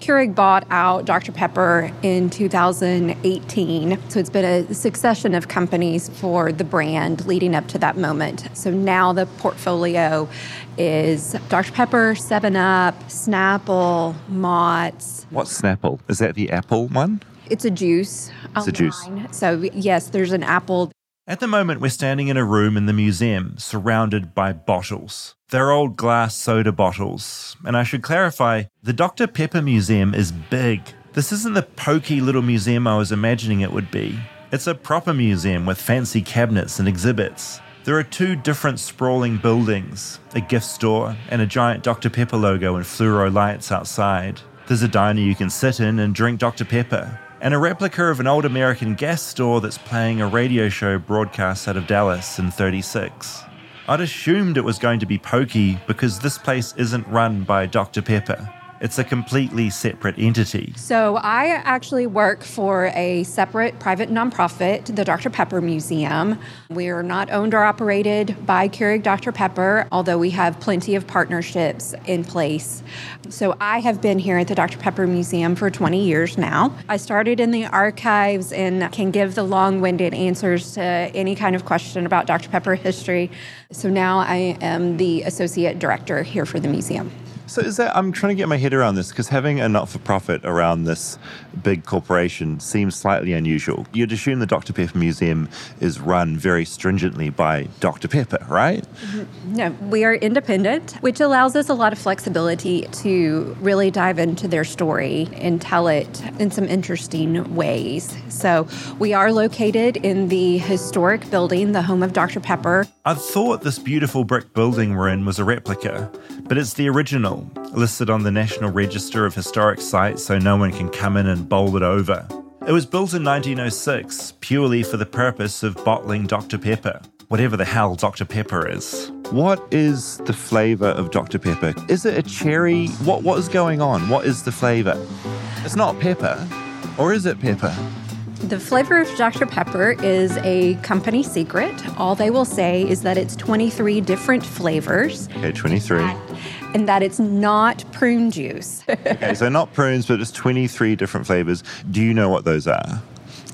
Speaker 12: Keurig bought out Dr. Pepper in 2018. So it's been a succession of companies for the brand leading up to that moment. So now the portfolio is Dr. Pepper, 7 Up, Snapple, Mott's.
Speaker 13: What's Snapple? Is that the Apple one?
Speaker 12: It's a juice.
Speaker 13: It's a juice.
Speaker 12: So, yes, there's an apple.
Speaker 2: At the moment, we're standing in a room in the museum surrounded by bottles. They're old glass soda bottles. And I should clarify the Dr. Pepper Museum is big. This isn't the pokey little museum I was imagining it would be. It's a proper museum with fancy cabinets and exhibits. There are two different sprawling buildings a gift store and a giant Dr. Pepper logo and fluoro lights outside. There's a diner you can sit in and drink Dr. Pepper, and a replica of an old American gas store that's playing a radio show broadcast out of Dallas in 36. I'd assumed it was going to be pokey because this place isn't run by Dr. Pepper. It's a completely separate entity.
Speaker 12: So, I actually work for a separate private nonprofit, the Dr. Pepper Museum. We are not owned or operated by Keurig Dr. Pepper, although we have plenty of partnerships in place. So, I have been here at the Dr. Pepper Museum for 20 years now. I started in the archives and can give the long winded answers to any kind of question about Dr. Pepper history. So, now I am the associate director here for the museum.
Speaker 13: So is that I'm trying to get my head around this because having a not-for-profit around this big corporation seems slightly unusual. You'd assume the Dr. Pepper Museum is run very stringently by Dr. Pepper, right?
Speaker 12: No, we are independent, which allows us a lot of flexibility to really dive into their story and tell it in some interesting ways. So, we are located in the historic building, the home of Dr. Pepper.
Speaker 2: I thought this beautiful brick building we're in was a replica, but it's the original, listed on the National Register of Historic Sites so no one can come in and bowl it over. It was built in 1906 purely for the purpose of bottling Dr. Pepper, whatever the hell Dr. Pepper is.
Speaker 13: What is the flavor of Dr. Pepper? Is it a cherry? What what is going on? What is the flavor? It's not pepper, or is it pepper?
Speaker 12: The flavor of Dr. Pepper is a company secret. All they will say is that it's 23 different flavors
Speaker 13: Okay, 23.
Speaker 12: And that it's not prune juice.
Speaker 13: Okay, so not prunes, but it's 23 different flavors. Do you know what those are?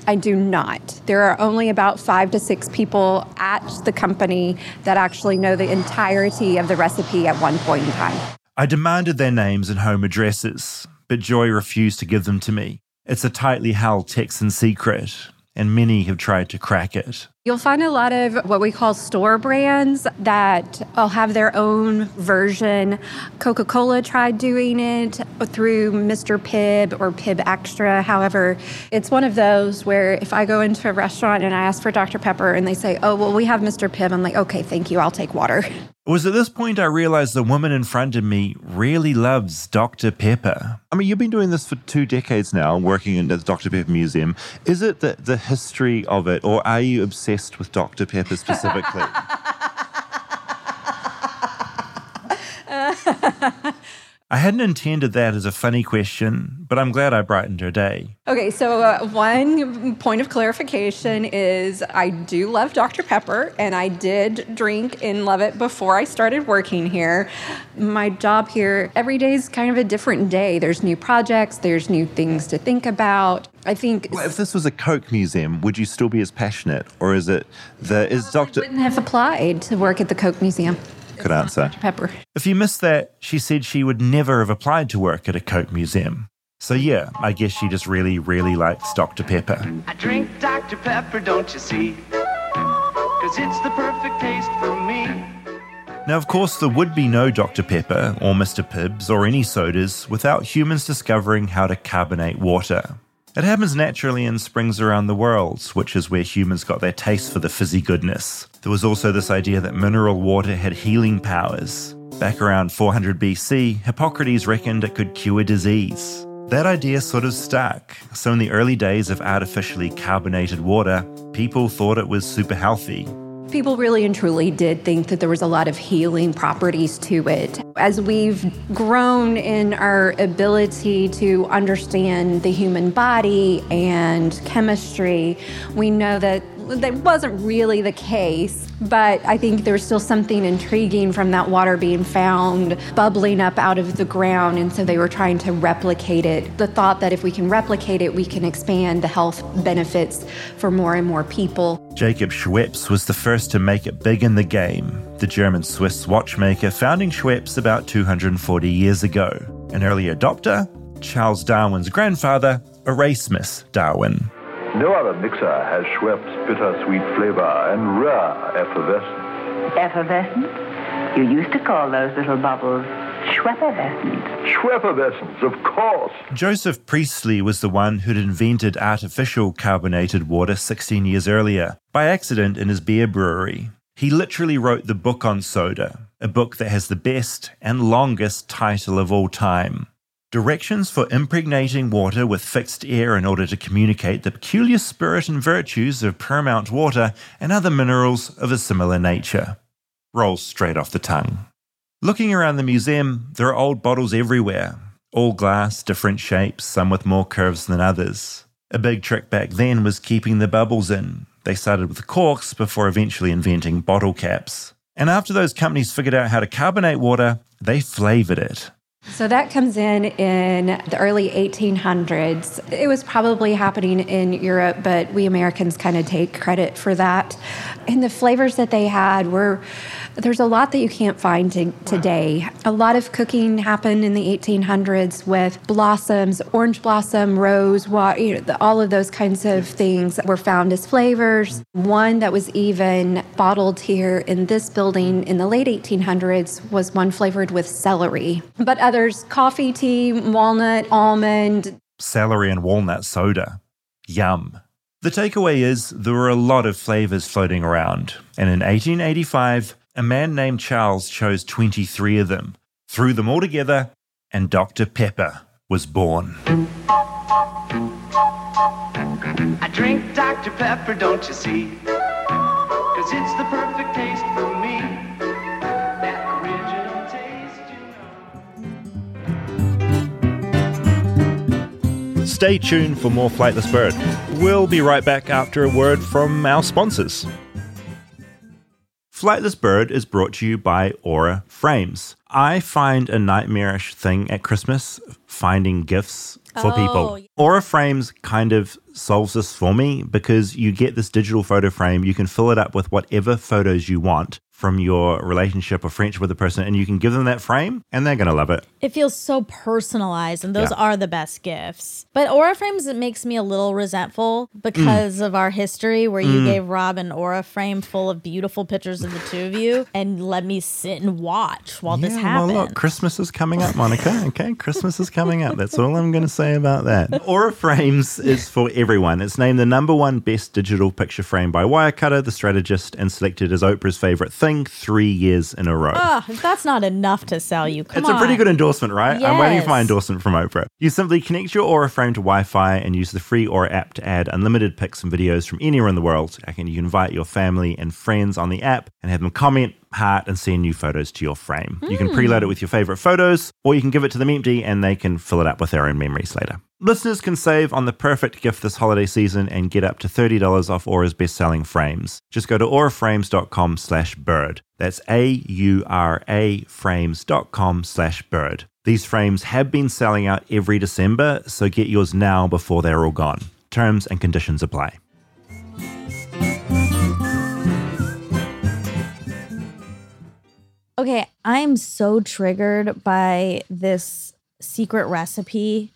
Speaker 12: I do not. There are only about five to six people at the company that actually know the entirety of the recipe at one point in time.
Speaker 2: I demanded their names and home addresses, but Joy refused to give them to me. It's a tightly held Texan secret, and many have tried to crack it.
Speaker 12: You'll find a lot of what we call store brands that will have their own version. Coca Cola tried doing it through Mr. Pibb or Pibb Extra. However, it's one of those where if I go into a restaurant and I ask for Dr. Pepper and they say, oh, well, we have Mr. Pibb, I'm like, okay, thank you, I'll take water.
Speaker 2: It was at this point I realized the woman in front of me really loves Dr. Pepper.
Speaker 13: I mean, you've been doing this for two decades now, working in the Dr. Pepper Museum. Is it the, the history of it, or are you obsessed with Dr. Pepper specifically?
Speaker 2: I hadn't intended that as a funny question, but I'm glad I brightened her day.
Speaker 12: Okay, so uh, one point of clarification is I do love Dr. Pepper, and I did drink and love it before I started working here. My job here, every day is kind of a different day. There's new projects, there's new things to think about. I think
Speaker 13: Well, if this was a Coke museum, would you still be as passionate, or is it the is Dr.
Speaker 12: wouldn't have applied to work at the Coke Museum.
Speaker 13: Good answer.
Speaker 12: Pepper.
Speaker 2: If you missed that, she said she would never have applied to work at a Coke museum. So, yeah, I guess she just really, really likes Dr. Pepper.
Speaker 3: I drink Dr. Pepper, don't you see? Cause it's the perfect taste for me.
Speaker 2: Now, of course, there would be no Dr. Pepper or Mr. Pibbs or any sodas without humans discovering how to carbonate water. It happens naturally in springs around the world, which is where humans got their taste for the fizzy goodness. There was also this idea that mineral water had healing powers. Back around 400 BC, Hippocrates reckoned it could cure disease. That idea sort of stuck, so in the early days of artificially carbonated water, people thought it was super healthy.
Speaker 12: People really and truly did think that there was a lot of healing properties to it. As we've grown in our ability to understand the human body and chemistry, we know that that wasn't really the case. But I think there's still something intriguing from that water being found bubbling up out of the ground. And so they were trying to replicate it. The thought that if we can replicate it, we can expand the health benefits for more and more people.
Speaker 2: Jacob Schweppes was the first to make it big in the game, the German Swiss watchmaker founding Schweppes about 240 years ago. An early adopter, Charles Darwin's grandfather, Erasmus Darwin.
Speaker 14: No other mixer has Schweppes' bittersweet flavor and rare effervescence.
Speaker 15: Effervescence? You used to call those little bubbles Schweppervescent.
Speaker 14: Schweppervescence, of course.
Speaker 2: Joseph Priestley was the one who'd invented artificial carbonated water 16 years earlier, by accident in his beer brewery. He literally wrote the book on soda, a book that has the best and longest title of all time. Directions for impregnating water with fixed air in order to communicate the peculiar spirit and virtues of Pyrmont water and other minerals of a similar nature. Rolls straight off the tongue. Looking around the museum, there are old bottles everywhere, all glass, different shapes, some with more curves than others. A big trick back then was keeping the bubbles in. They started with corks before eventually inventing bottle caps. And after those companies figured out how to carbonate water, they flavored it.
Speaker 12: So that comes in in the early 1800s. It was probably happening in Europe, but we Americans kind of take credit for that. And the flavors that they had were there's a lot that you can't find to, today. A lot of cooking happened in the 1800s with blossoms, orange blossom, rose, water, you know, all of those kinds of things were found as flavors. One that was even bottled here in this building in the late 1800s was one flavored with celery. But others, coffee, tea, walnut, almond.
Speaker 2: Celery and walnut soda. Yum. The takeaway is there were a lot of flavors floating around, and in 1885, a man named Charles chose 23 of them, threw them all together, and Dr. Pepper was born.
Speaker 3: I drink Dr. Pepper, don't you see? Cause it's the perfect taste for me. That original taste, you know.
Speaker 2: Stay tuned for more Flightless Bird. We'll be right back after a word from our sponsors. Flightless Bird is brought to you by Aura Frames. I find a nightmarish thing at Christmas finding gifts for
Speaker 1: Oh,
Speaker 2: people. Aura Frames kind of solves this for me because you get this digital photo frame, you can fill it up with whatever photos you want from your relationship or friendship with the person, and you can give them that frame, and they're going to love it.
Speaker 1: It feels so personalized, and those
Speaker 2: Yeah.
Speaker 1: are the best gifts. But aura frames, it makes me a little resentful because of our history, where you
Speaker 2: Mm.
Speaker 1: gave Rob an aura frame full of beautiful pictures of the two of you, and let me sit and watch while this
Speaker 2: Yeah,
Speaker 1: happened.
Speaker 2: Well, look, Christmas is coming up, Monica. Okay, Christmas is coming up. That's all I'm going to say about that. Aura Frames is for everyone. It's named the number one best digital picture frame by Wirecutter, the strategist, and selected as Oprah's favorite thing three years in a row.
Speaker 1: If that's not enough to sell you. Come
Speaker 2: it's a pretty good endorsement, right? I'm waiting for my endorsement from Oprah. You simply connect your Aura frame to Wi Fi and use the free Aura app to add unlimited pics and videos from anywhere in the world. And you can invite your family and friends on the app and have them comment, heart, and send new photos to your frame. You can
Speaker 1: Hmm.
Speaker 2: preload it with your favorite photos, or you can give it to them empty and they can fill it up with their own memories later. Listeners can save on the perfect gift this holiday season and get up to $30 off Aura's best-selling frames. Just go to auraframes.com slash bird. That's A-U-R-A frames.com slash bird. These frames have been selling out every December, so get yours now before they're all gone. Terms and conditions apply.
Speaker 1: Okay, I'm so triggered by this secret recipe.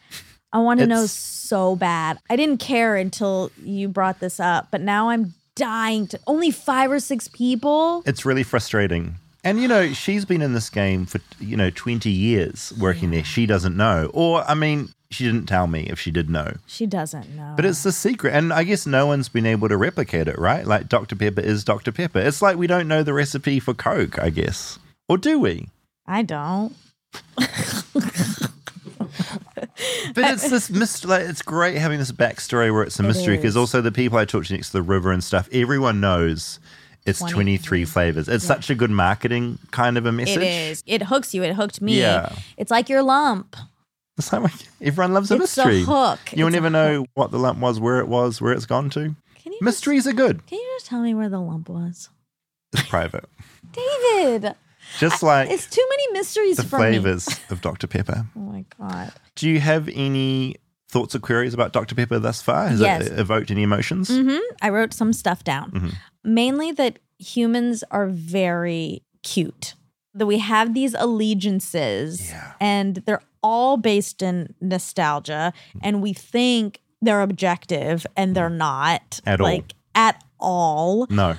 Speaker 1: I want to know so bad. I didn't care until you brought this up, but now I'm dying to. Only five or six people?
Speaker 2: It's really frustrating. And you know, she's been in this game for you know 20 years working there. She doesn't know. Or I mean, she didn't tell me if she did know.
Speaker 1: She doesn't know.
Speaker 2: But it's the secret. And I guess no one's been able to replicate it, right? Like Dr. Pepper is Dr. Pepper. It's like we don't know the recipe for Coke, I guess. Or do we?
Speaker 1: I don't.
Speaker 2: But it's this mystery. Like, it's great having this backstory where it's a
Speaker 1: It
Speaker 2: mystery because also the people I talked to next to the river and stuff, everyone knows it's 23 flavors. It's such a good marketing kind of a message.
Speaker 1: It is. It hooks you. It hooked me.
Speaker 2: Yeah.
Speaker 1: It's like your lump.
Speaker 2: It's like everyone loves a
Speaker 1: It's a
Speaker 2: mystery.
Speaker 1: hook.
Speaker 2: You'll
Speaker 1: It's
Speaker 2: never know what the lump was, where it was, where it's gone to. Mysteries are good.
Speaker 1: Can you just tell me where the lump was?
Speaker 2: It's private.
Speaker 1: David.
Speaker 2: Just like
Speaker 1: It's too many mysteries
Speaker 2: the flavors of Dr. Pepper.
Speaker 1: Oh my god.
Speaker 2: Do you have any thoughts or queries about Dr. Pepper thus far? Has
Speaker 1: Yes.
Speaker 2: it evoked any emotions?
Speaker 1: hmm I wrote some stuff down.
Speaker 2: Mhm.
Speaker 1: Mainly that humans are very cute. That we have these allegiances and they're all based in nostalgia and we think they're objective and they're not
Speaker 2: At all.
Speaker 1: like at all.
Speaker 2: No.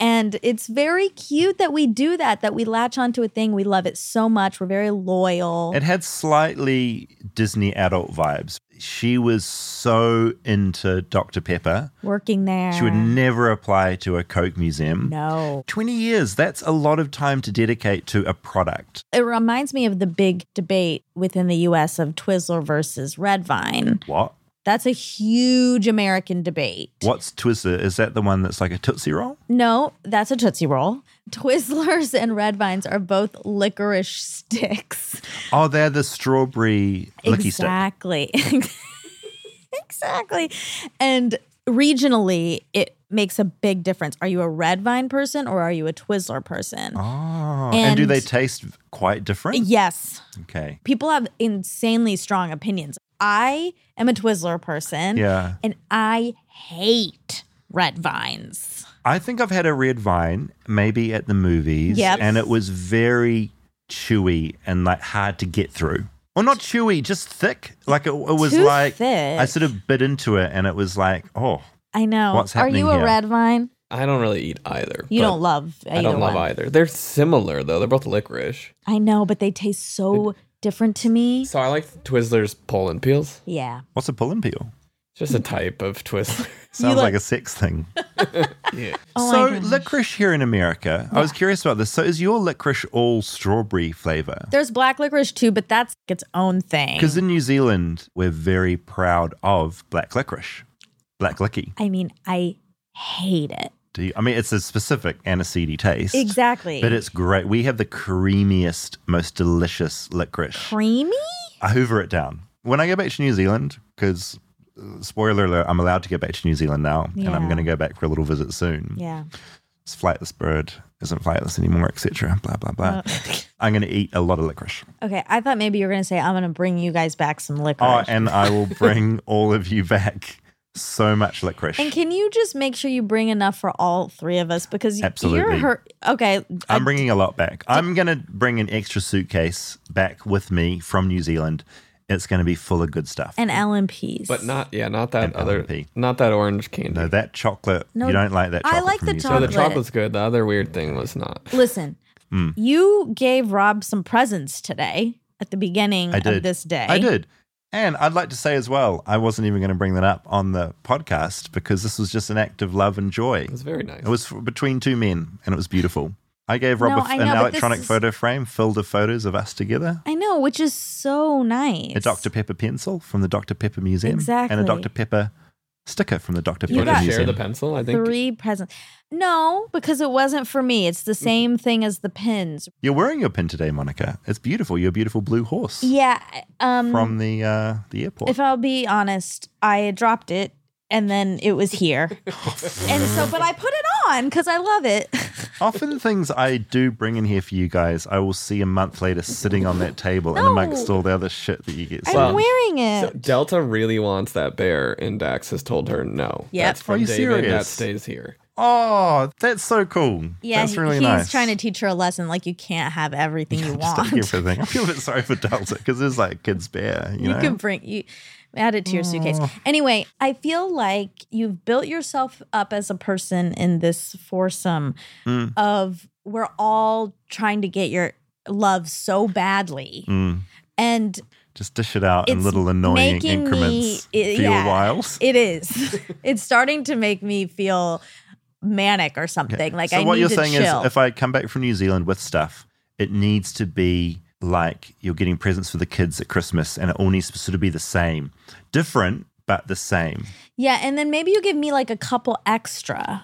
Speaker 1: And it's very cute that we do that, that we latch onto a thing. We love it so much. We're very loyal.
Speaker 2: It had slightly Disney adult vibes. She was so into Dr. Pepper.
Speaker 1: Working there.
Speaker 2: She would never apply to a Coke museum.
Speaker 1: No.
Speaker 2: 20 years, that's a lot of time to dedicate to a product.
Speaker 1: It reminds me of the big debate within the US of Twizzler versus Red Vine.
Speaker 2: What?
Speaker 1: That's a huge American debate.
Speaker 2: What's Twizzler? Is that the one that's like a Tootsie Roll?
Speaker 1: No, that's a Tootsie Roll. Twizzlers and Red Vines are both licorice sticks.
Speaker 2: Oh, they're the strawberry licky stick.
Speaker 1: exactly. exactly. And regionally, it makes a big difference. Are you a Red Vine person or are you a Twizzler person?
Speaker 2: Oh, and, do they taste quite different?
Speaker 1: Yes.
Speaker 2: Okay.
Speaker 1: People have insanely strong opinions. I am a Twizzler person.
Speaker 2: Yeah.
Speaker 1: And I hate red vines.
Speaker 2: I think I've had a red vine, maybe at the movies,
Speaker 1: Yep.
Speaker 2: and it was very chewy and like hard to get through. Well, not chewy, just thick. Like it, it was
Speaker 1: Too
Speaker 2: like
Speaker 1: thick.
Speaker 2: I sort of bit into it, and it was like, oh,
Speaker 1: I know.
Speaker 2: What's happening
Speaker 1: Are you a
Speaker 2: here?
Speaker 1: red vine?
Speaker 5: I don't really eat either.
Speaker 1: You don't love either.
Speaker 5: I don't love
Speaker 1: one.
Speaker 5: either. They're similar though. They're both licorice.
Speaker 1: I know, but they taste so different to me.
Speaker 5: So I like Twizzlers pull and peels.
Speaker 1: Yeah.
Speaker 2: what's a pull and peel?
Speaker 5: Just a type of Twizzler.
Speaker 2: Sounds
Speaker 1: like-
Speaker 2: like a sex thing.
Speaker 5: yeah.
Speaker 1: Oh
Speaker 2: so licorice here in America. I was curious about this. So is your licorice all strawberry flavor?
Speaker 1: There's black licorice too, but that's its own thing.
Speaker 2: Because in New Zealand, we're very proud of black licorice, black licky.
Speaker 1: I mean, I hate it.
Speaker 2: Do you, I mean, it's a specific and a seedy taste.
Speaker 1: Exactly.
Speaker 2: But it's great. We have the creamiest, most delicious licorice.
Speaker 1: Creamy?
Speaker 2: I hoover it down. When I go back to New Zealand, because spoiler alert, I'm allowed to go back to New Zealand now, and I'm going to go back for a little visit soon.
Speaker 1: Yeah.
Speaker 2: This flightless bird isn't flightless anymore, etc. Blah blah blah.
Speaker 1: Uh.
Speaker 2: I'm going to eat a lot of licorice.
Speaker 1: Okay, I thought maybe you were going to say, I'm going to bring you guys back some licorice.
Speaker 2: Oh, and I will bring all of you back So much licorice.
Speaker 1: And can you just make sure you bring enough for all three of us because you're
Speaker 2: Absolutely.
Speaker 1: hurt. Okay,
Speaker 2: I'm bringing a lot back. I'm going to bring an extra suitcase back with me from New Zealand. It's going to be full of good stuff.
Speaker 1: and L&Ps.
Speaker 5: But not yeah, not that
Speaker 2: And
Speaker 5: other
Speaker 2: L&P.
Speaker 5: not that orange candy.
Speaker 2: No, that chocolate.
Speaker 1: No,
Speaker 2: you don't like that
Speaker 1: I like the
Speaker 2: New
Speaker 5: So the chocolate's good. The other weird thing was not.
Speaker 1: Listen,
Speaker 2: Mm.
Speaker 1: you gave Rob some presents today at the beginning
Speaker 2: I did.
Speaker 1: of this day.
Speaker 2: I did. And I'd like to say as well, I wasn't even going to bring that up on the podcast because this was just an act of love and joy. It
Speaker 5: was very nice.
Speaker 2: It was between two men and it was beautiful. I gave Rob
Speaker 1: No,
Speaker 2: a f-
Speaker 1: I
Speaker 2: an
Speaker 1: know, but this
Speaker 2: electronic
Speaker 1: is-
Speaker 2: photo frame filled with photos of us together.
Speaker 1: I know, which is so nice.
Speaker 2: A Dr. Pepper pencil from the Dr. Pepper Museum.
Speaker 1: Exactly.
Speaker 2: And a Dr. Pepper sticker from the Dr.
Speaker 1: You
Speaker 2: Pepper
Speaker 1: got-
Speaker 2: Museum.
Speaker 5: Share the pencil. I think
Speaker 1: Three presents. No, because it wasn't for me. It's the same thing as the pins.
Speaker 2: You're wearing your pin today, Monica. It's beautiful. You're a beautiful blue horse
Speaker 1: Yeah. Um,
Speaker 2: from the uh, the airport.
Speaker 1: if I'll be honest, I dropped it and then it was here. and so, but I put it on because I love it.
Speaker 2: Often things I do bring in here for you guys, I will see a month later sitting on that table and amongst all the other shit that you get.
Speaker 1: I'm
Speaker 2: sent.
Speaker 1: wearing it.
Speaker 5: So Delta really wants that bear, and Dax has told her no.
Speaker 1: Yep.
Speaker 5: That's from
Speaker 2: Are you
Speaker 5: David. That
Speaker 2: serious?
Speaker 5: stays here.
Speaker 2: Oh, that's so cool.
Speaker 1: yeah,
Speaker 2: that's
Speaker 1: he-
Speaker 2: really
Speaker 1: he's
Speaker 2: nice.
Speaker 1: trying to teach her a lesson. Like you can't have everything you
Speaker 2: Just take
Speaker 1: want.
Speaker 2: everything. I feel a bit sorry for Delta because it's like kid's bear. You,
Speaker 1: you
Speaker 2: know?
Speaker 1: can bring you add it to your suitcase.
Speaker 2: Oh.
Speaker 1: Anyway, I feel like you've built yourself up as a person in this foursome
Speaker 2: Mm.
Speaker 1: of we're all trying to get your love so badly.
Speaker 2: Mm.
Speaker 1: And
Speaker 2: Just dish it out in little annoying increments
Speaker 1: me, it-
Speaker 2: for
Speaker 1: yeah,
Speaker 2: whiles.
Speaker 1: It is. it's starting to make me feel manic or something. Like
Speaker 2: so
Speaker 1: I
Speaker 2: what
Speaker 1: need
Speaker 2: you're
Speaker 1: to
Speaker 2: saying
Speaker 1: chill.
Speaker 2: is, if I come back from New Zealand with stuff, it needs to be like you're getting presents for the kids at Christmas, and it all needs to sort of be the same, different but the same.
Speaker 1: yeah, and then maybe you give me like a couple extra.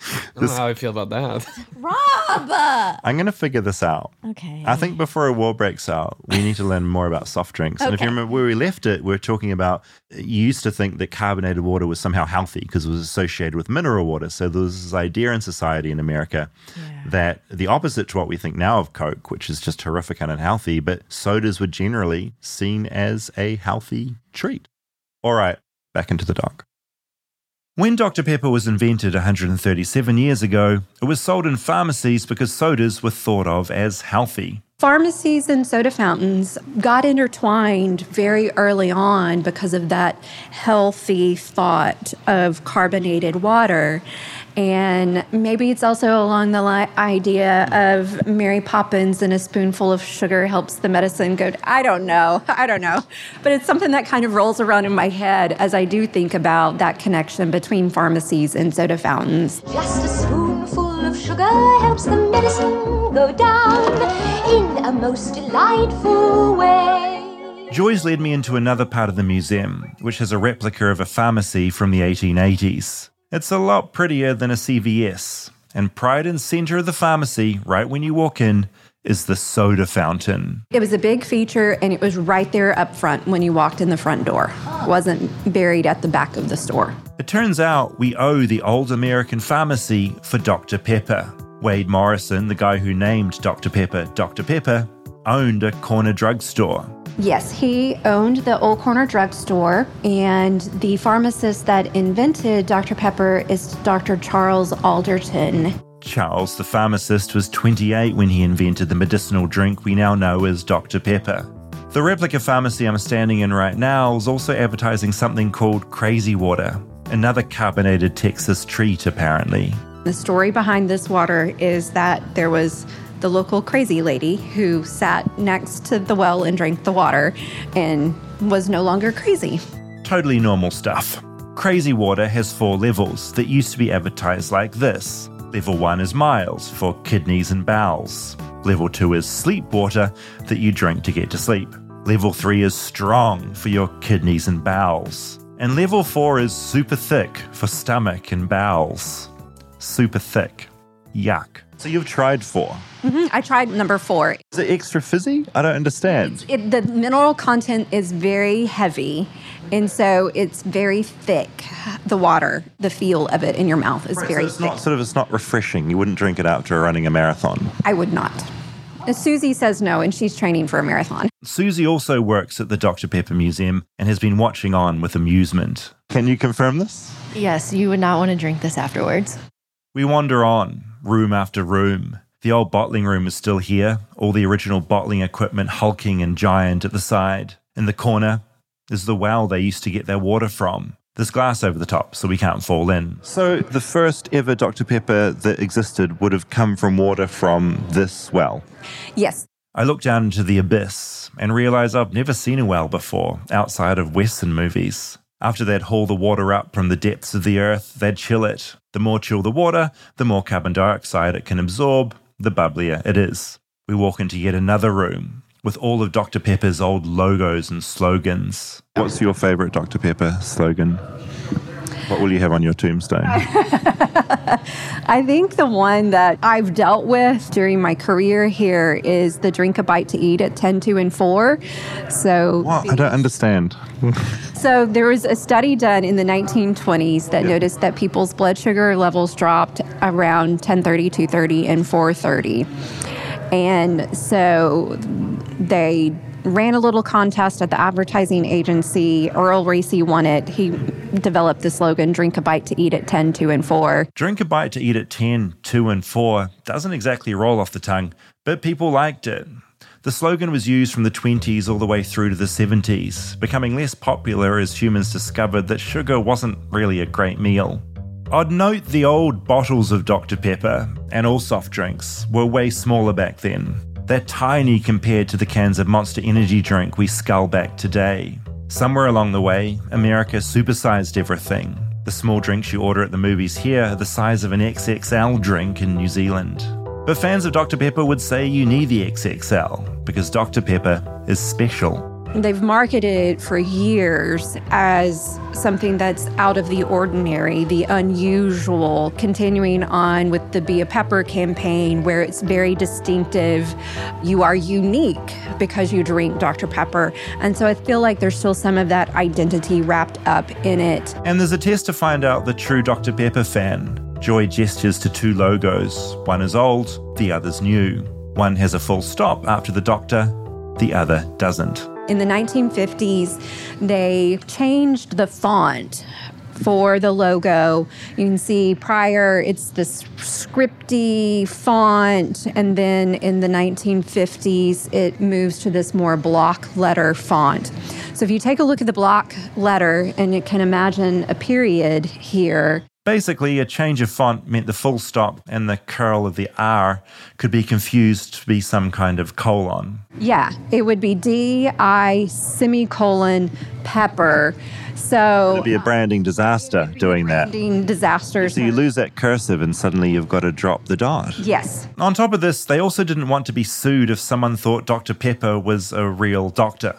Speaker 5: I don't know how I feel about that.
Speaker 1: Rob.
Speaker 2: I'm going to figure this out.
Speaker 1: Okay.
Speaker 2: I think before a war breaks out, we need to learn more about soft drinks. And if you
Speaker 1: Okay.
Speaker 2: remember where we left it, we are talking about you used to think that carbonated water was somehow healthy because it was associated with mineral water. So there was this idea in society in America that the opposite to what we think now of Coke, which is just horrific and unhealthy, but sodas were generally seen as a healthy treat. All right, back into the dock. When Dr. Pepper was invented 137 years ago, it was sold in pharmacies because sodas were thought of as healthy.
Speaker 12: Pharmacies and soda fountains got intertwined very early on because of that healthy thought of carbonated water. And maybe it's also along the li- idea of Mary Poppins and a spoonful of sugar helps the medicine go. I don't know. I don't know. But it's something that kind of rolls around in my head as I do think about that connection between pharmacies and soda fountains.
Speaker 16: Just a spoonful of sugar helps the medicine go down in a most delightful way.
Speaker 2: Joy's led me into another part of the museum, which has a replica of a pharmacy from the 1880s. It's a lot prettier than a CVS, and pride and center of the pharmacy, right when you walk in, is the soda fountain.
Speaker 12: It was a big feature and it was right there up front when you walked in the front door. It wasn't buried at the back of the store.
Speaker 2: It turns out we owe the old American pharmacy for Dr. Pepper. Wade Morrison, the guy who named Dr. Pepper Dr. Pepper, owned a corner drugstore.
Speaker 12: Yes, he owned the Old Corner Drugstore, and the pharmacist that invented Dr. Pepper is Dr. Charles Alderton.
Speaker 2: Charles, the pharmacist, was 28 when he invented the medicinal drink we now know as Dr. Pepper. The replica pharmacy I'm standing in right now is also advertising something called Crazy Water, another carbonated Texas treat, apparently.
Speaker 12: The story behind this water is that there was the local crazy lady who sat next to the well and drank the water and was no longer crazy.
Speaker 2: Totally normal stuff. Crazy Water has four levels that used to be advertised like this. Level 1 is mild for kidneys and bowels. Level 2 is sleep water that you drink to get to sleep. Level 3 is strong for your kidneys and bowels. And level 4 is super thick for stomach and bowels. Super thick. Yuck. So you've tried four.
Speaker 12: Mhm, I tried number four.
Speaker 2: Is it extra fizzy? I don't understand.
Speaker 12: It, the mineral content is very heavy, and so it's very thick. The water, the feel of it in your mouth is
Speaker 2: Right,
Speaker 12: very
Speaker 2: so it's
Speaker 12: thick.
Speaker 2: not sort of it's not refreshing. You wouldn't drink it after running a marathon.
Speaker 12: I would not. Susie says no, and she's training for a marathon.
Speaker 2: Susie also works at the Dr. Pepper Museum and has been watching on with amusement.
Speaker 13: Can you confirm this?
Speaker 17: Yes, you would not want to drink this afterwards.
Speaker 2: We wander on, room after room. The old bottling room is still here, all the original bottling equipment hulking and giant at the side. In the corner is the well they used to get their water from. There's glass over the top, so we can't fall in.
Speaker 13: So, the first ever Dr. Pepper that existed would have come from water from this well.
Speaker 12: Yes.
Speaker 2: I look down into the abyss and realize I've never seen a well before outside of Western movies. After they'd haul the water up from the depths of the earth, they'd chill it. The more chill the water, the more carbon dioxide it can absorb, the bubblier it is. We walk into yet another room with all of Dr. Pepper's old logos and slogans.
Speaker 13: What's your favorite Dr. Pepper slogan? What will you have on your tombstone?
Speaker 12: I think the one that I've dealt with during my career here is the drink a bite to eat at 10, 2, and 4. So,
Speaker 13: What? I don't understand.
Speaker 12: so there was a study done in the 1920s that noticed that people's blood sugar levels dropped around 1030, 230, and 430. And so they ran a little contest at the advertising agency. Earl Racy won it. He developed the slogan drink a bite to eat at 10, 2, and 4.
Speaker 2: Drink a bite to eat at 10, 2, and 4 doesn't exactly roll off the tongue, but people liked it. The slogan was used from the 20s all the way through to the 70s, becoming less popular as humans discovered that sugar wasn't really a great meal. I'd note the old bottles of Dr. Pepper and all soft drinks were way smaller back then. They're tiny compared to the cans of Monster Energy drink we scull back today. Somewhere along the way, America supersized everything. The small drinks you order at the movies here are the size of an XXL drink in New Zealand. But fans of Dr. Pepper would say you need the XXL because Dr. Pepper is special.
Speaker 12: They've marketed it for years as something that's out of the ordinary, the unusual, continuing on with the Be a Pepper campaign, where it's very distinctive. You are unique because you drink Dr. Pepper. And so I feel like there's still some of that identity wrapped up in it.
Speaker 2: And there's a test to find out the true Dr. Pepper fan. Joy gestures to two logos. One is old, the other's new. One has a full stop after the doctor, the other doesn't.
Speaker 12: In the 1950s, they changed the font for the logo. You can see prior it's this scripty font, and then in the 1950s it moves to this more block letter font. So if you take a look at the block letter and you can imagine a period here,
Speaker 2: Basically, a change of font meant the full stop and the curl of the R could be confused to be some kind of colon.
Speaker 12: yeah, it would be D I semicolon pepper. So
Speaker 13: It'd be a branding disaster doing that.
Speaker 12: branding disasters.
Speaker 13: So you lose that cursive and suddenly you've got to drop the dot.
Speaker 12: Yes.
Speaker 2: On top of this, they also didn't want to be sued if someone thought Dr. Pepper was a real doctor.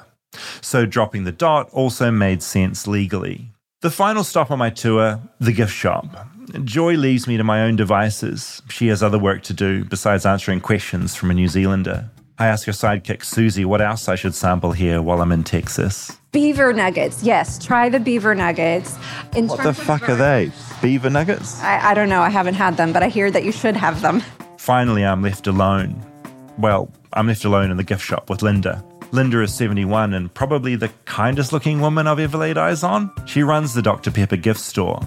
Speaker 2: So dropping the dot also made sense legally. The final stop on my tour, the gift shop. Joy leaves me to my own devices. She has other work to do besides answering questions from a New Zealander. I ask her sidekick Susie what else I should sample here while I'm in Texas.
Speaker 12: Beaver nuggets. Yes, try the beaver nuggets. In
Speaker 13: What the
Speaker 12: terms of
Speaker 13: fuck are they? Beaver nuggets?
Speaker 12: I, I don't know. I haven't had them, but I hear that you should have them.
Speaker 2: Finally, I'm left alone. Well, I'm left alone in the gift shop with Linda. Linda is 71 and probably the kindest looking woman I've ever laid eyes on. She runs the Dr. Pepper gift store.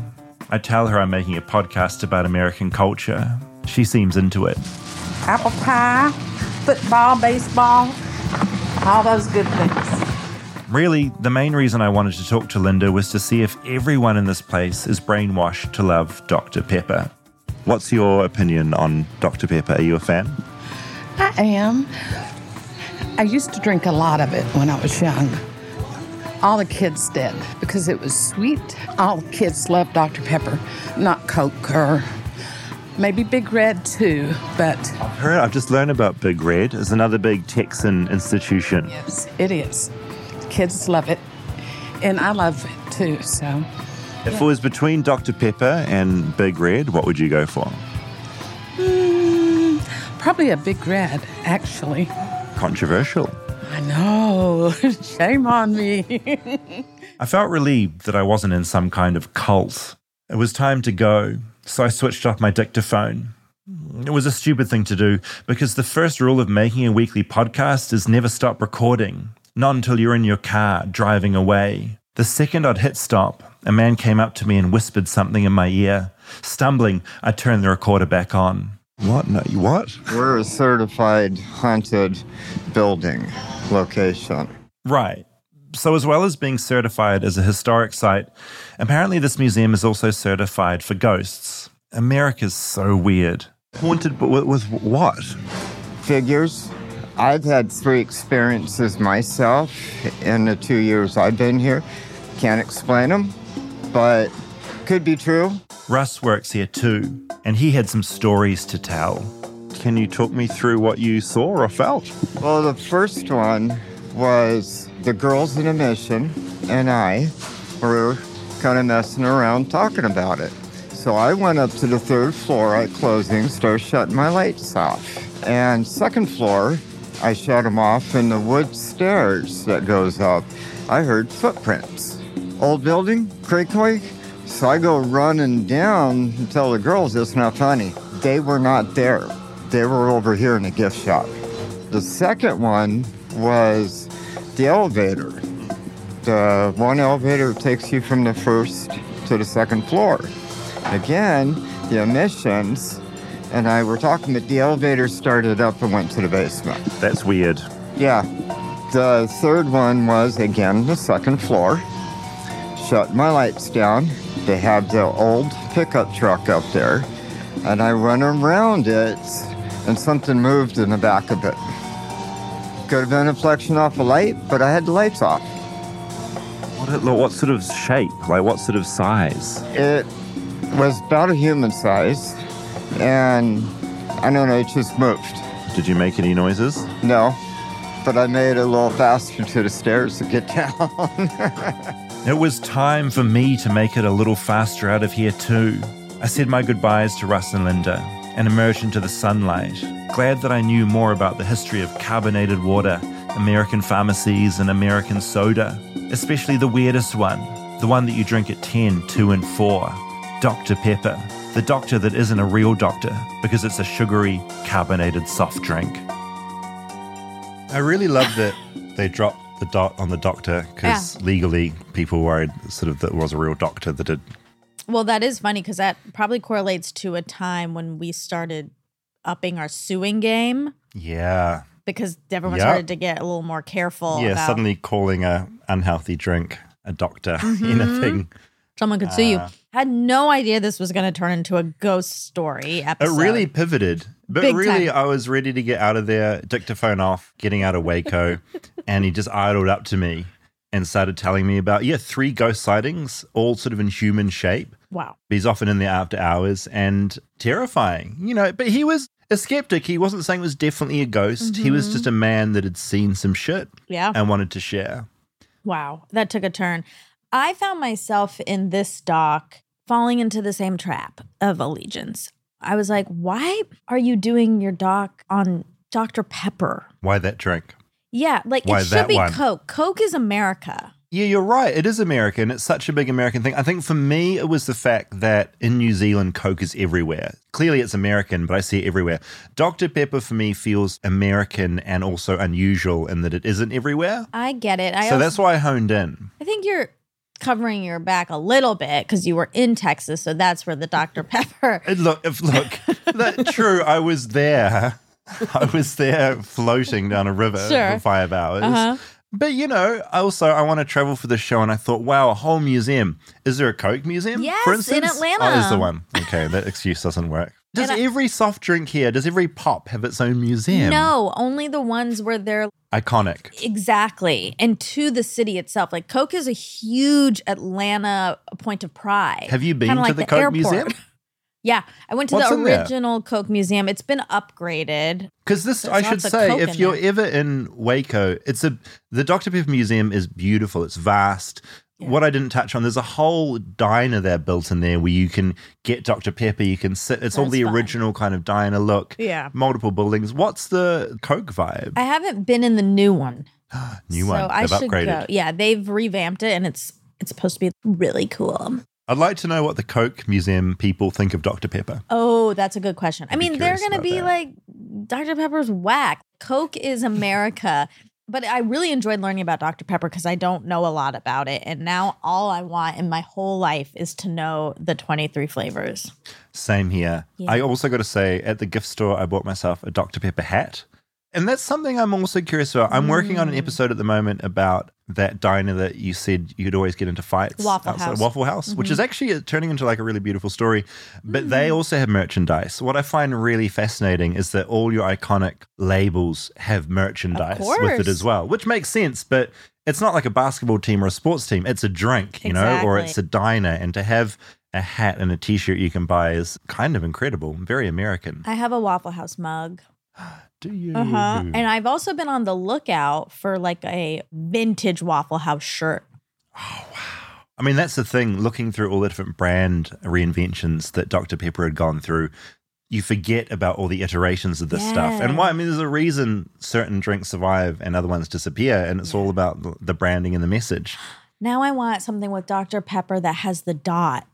Speaker 2: I tell her I'm making a podcast about American culture. She seems into it.
Speaker 18: apple pie, football, baseball, all those good things.
Speaker 2: Really, the main reason I wanted to talk to Linda was to see if everyone in this place is brainwashed to love Dr. Pepper.
Speaker 13: What's your opinion on Dr. Pepper? Are you a fan?
Speaker 18: I am. I used to drink a lot of it when I was young. All the kids did because it was sweet. All kids loved Dr. Pepper, not Coke or maybe Big Red too, but
Speaker 13: I've heard, I've just learned about Big Red. It's another big Texan institution.
Speaker 18: yes, it is. Kids love it, and I love it too. So,
Speaker 13: If it was between Dr. Pepper and Big Red, what would you go for?
Speaker 18: mm, probably a Big Red, actually.
Speaker 13: Controversial.
Speaker 18: I know. Shame on me.
Speaker 2: I felt relieved that I wasn't in some kind of cult. It was time to go, so I switched off my dictaphone. It was a stupid thing to do because the first rule of making a weekly podcast is never stop recording, not until you're in your car driving away. The second I'd hit stop, a man came up to me and whispered something in my ear. Stumbling, I turned the recorder back on.
Speaker 13: What? No, you what?
Speaker 19: We're a certified haunted building location.
Speaker 2: Right. So, as well as being certified as a historic site, apparently this museum is also certified for ghosts. America's so weird.
Speaker 13: Haunted, but with, with what?
Speaker 19: Figures. I've had three experiences myself in the two years I've been here. Can't explain them, but could be true.
Speaker 2: Russ works here too, and he had some stories to tell.
Speaker 13: Can you talk me through what you saw or felt?
Speaker 19: Well, the first one was the girls in a mission and I were kind of messing around talking about it. So I went up to the third floor at closing, started shutting my lights off. And second floor, I shut them off, and the wood stairs that goes up, I heard footprints. Old building, creaky. So I go running down and tell the girls it's not funny. They were not there. They were over here in the gift shop. The second one was the elevator. The one elevator takes you from the first to the second floor. Again, the emissions, and I were talking that the elevator started up and went to the basement.
Speaker 13: That's weird.
Speaker 19: Yeah. The third one was again the second floor. Shut my lights down. They have the old pickup truck up there, and I run around it, and something moved in the back of it. Could have been a reflection off a light, but I had the lights off.
Speaker 13: What, what sort of shape? Like what sort of size?
Speaker 19: It was about a human size, and I don't know, it just moved.
Speaker 13: Did you make any noises?
Speaker 19: No, but I made it a little faster to the stairs to get down.
Speaker 2: It was time for me to make it a little faster out of here, too. I said my goodbyes to Russ and Linda and emerged into the sunlight, glad that I knew more about the history of carbonated water, American pharmacies, and American soda, especially the weirdest one, the one that you drink at 10, 2, and 4 Dr. Pepper, the doctor that isn't a real doctor because it's a sugary, carbonated soft drink. I really love that they dropped the dot on the doctor because legally people worried sort of that it was a real doctor that had
Speaker 1: Well, that is funny because that probably correlates to a time when we started upping our suing game
Speaker 2: yeah
Speaker 1: because everyone
Speaker 2: Yep.
Speaker 1: started to get a little more careful.
Speaker 2: yeah
Speaker 1: about
Speaker 2: suddenly calling a unhealthy drink a doctor in a thing
Speaker 1: someone could sue you.
Speaker 2: Uh,
Speaker 1: Had no idea this was going to turn into a ghost story episode.
Speaker 2: it really pivoted but
Speaker 1: Big
Speaker 2: really
Speaker 1: time.
Speaker 2: i was ready to get out of there dictaphone off getting out of waco and he just idled up to me and started telling me about yeah three ghost sightings all sort of in human shape
Speaker 1: Wow.
Speaker 2: He's often in there after hours and terrifying, you know. But he was a skeptic. He wasn't saying it was definitely a ghost. He was
Speaker 1: Mhm.
Speaker 2: just a man that had seen some shit
Speaker 1: Yeah.
Speaker 2: and wanted to share.
Speaker 1: Wow, that took a turn. I found myself in this doc falling into the same trap of allegiance. I was like, why are you doing your doc on Dr. Pepper?
Speaker 2: Why that drink?
Speaker 1: Yeah, like
Speaker 2: Why
Speaker 1: it should be
Speaker 2: one?
Speaker 1: Coke. Coke is America.
Speaker 2: Yeah, you're right. It is American. It's such a big American thing. I think for me, it was the fact that in New Zealand, Coke is everywhere. Clearly, it's American, but I see it everywhere. Dr. Pepper for me feels American and also unusual in that it isn't everywhere.
Speaker 1: I get it. I
Speaker 2: so
Speaker 1: also,
Speaker 2: that's why I honed in.
Speaker 1: I think you're covering your back a little bit because you were in Texas, so that's where the Dr. Pepper.
Speaker 2: Look, if, look, that true. I was there. I was there floating down a river
Speaker 1: Sure.
Speaker 2: for five hours.
Speaker 1: Uh-huh.
Speaker 2: But you know, also I want to travel for the show, and I thought, wow, a whole museum. Is there a Coke museum?
Speaker 1: Yes,
Speaker 2: for
Speaker 1: in? Atlanta.
Speaker 2: Oh, is the one. Okay, that excuse doesn't work. Does
Speaker 1: And I-
Speaker 2: every soft drink here, does every pop have its own museum?
Speaker 1: No, only the ones where they're
Speaker 2: Iconic.
Speaker 1: Exactly. And to the city itself. Like Coke is a huge Atlanta point of pride.
Speaker 2: Have you been
Speaker 1: Kinda
Speaker 2: to
Speaker 1: like
Speaker 2: the Coke
Speaker 1: airport.
Speaker 2: Museum?
Speaker 1: Yeah. I went to
Speaker 2: What's
Speaker 1: the original Coke Museum. It's been upgraded.
Speaker 2: Because this,
Speaker 1: There's
Speaker 2: I should say, if you're
Speaker 1: there.
Speaker 2: ever in Waco, it's a the Dr. Pepper Museum is beautiful. It's vast. What I didn't touch on, there's a whole diner there built in there where you can get Dr. Pepper. You can sit. It's all the
Speaker 1: fun.
Speaker 2: original kind of diner look.
Speaker 1: Yeah.
Speaker 2: Multiple buildings. What's the Coke vibe?
Speaker 1: I haven't been in the new one.
Speaker 2: New
Speaker 1: so
Speaker 2: one.
Speaker 1: I should
Speaker 2: upgraded.
Speaker 1: go. Yeah, they've revamped it and it's it's supposed to be really cool.
Speaker 2: I'd like to know what the Coke Museum people think of Dr. Pepper.
Speaker 1: Oh, that's a good question. I mean, they're going to be
Speaker 2: that.
Speaker 1: like Dr. Pepper's whack. Coke is America. But I really enjoyed learning about Dr. Pepper because I don't know a lot about it. And now all I want in my whole life is to know the 23 flavors.
Speaker 2: Same here.
Speaker 1: Yeah.
Speaker 2: I also got to say, at the gift store, I bought myself a Dr. Pepper hat. And that's something I'm also curious about. I'm working on an
Speaker 1: Mm.
Speaker 2: episode at the moment about that diner that you said you'd always get into fights.
Speaker 1: Waffle
Speaker 2: outside-
Speaker 1: House.
Speaker 2: Waffle House, which
Speaker 1: Mhm.
Speaker 2: is actually uh, turning into like a really beautiful story. But
Speaker 1: Mm.
Speaker 2: they also have merchandise. What I find really fascinating is that all your iconic labels have merchandise with it as well, which makes sense. But it's not like a basketball team or a sports team. It's a drink, you know, or it's a diner. And to have a hat and a t-shirt you can buy is kind of incredible, very American.
Speaker 1: I have a Waffle House mug.
Speaker 2: Do you?
Speaker 1: Uh huh. And I've also been on the lookout for like a vintage Waffle House shirt. Oh wow.
Speaker 2: I mean, that's the thing. Looking through all the different brand reinventions that Dr. Pepper had gone through, you forget about all the iterations of this stuff. And why? I mean, there's a reason certain drinks survive and other ones disappear, and it's all about the branding and the message.
Speaker 1: Now I want something with Dr. Pepper that has the dot.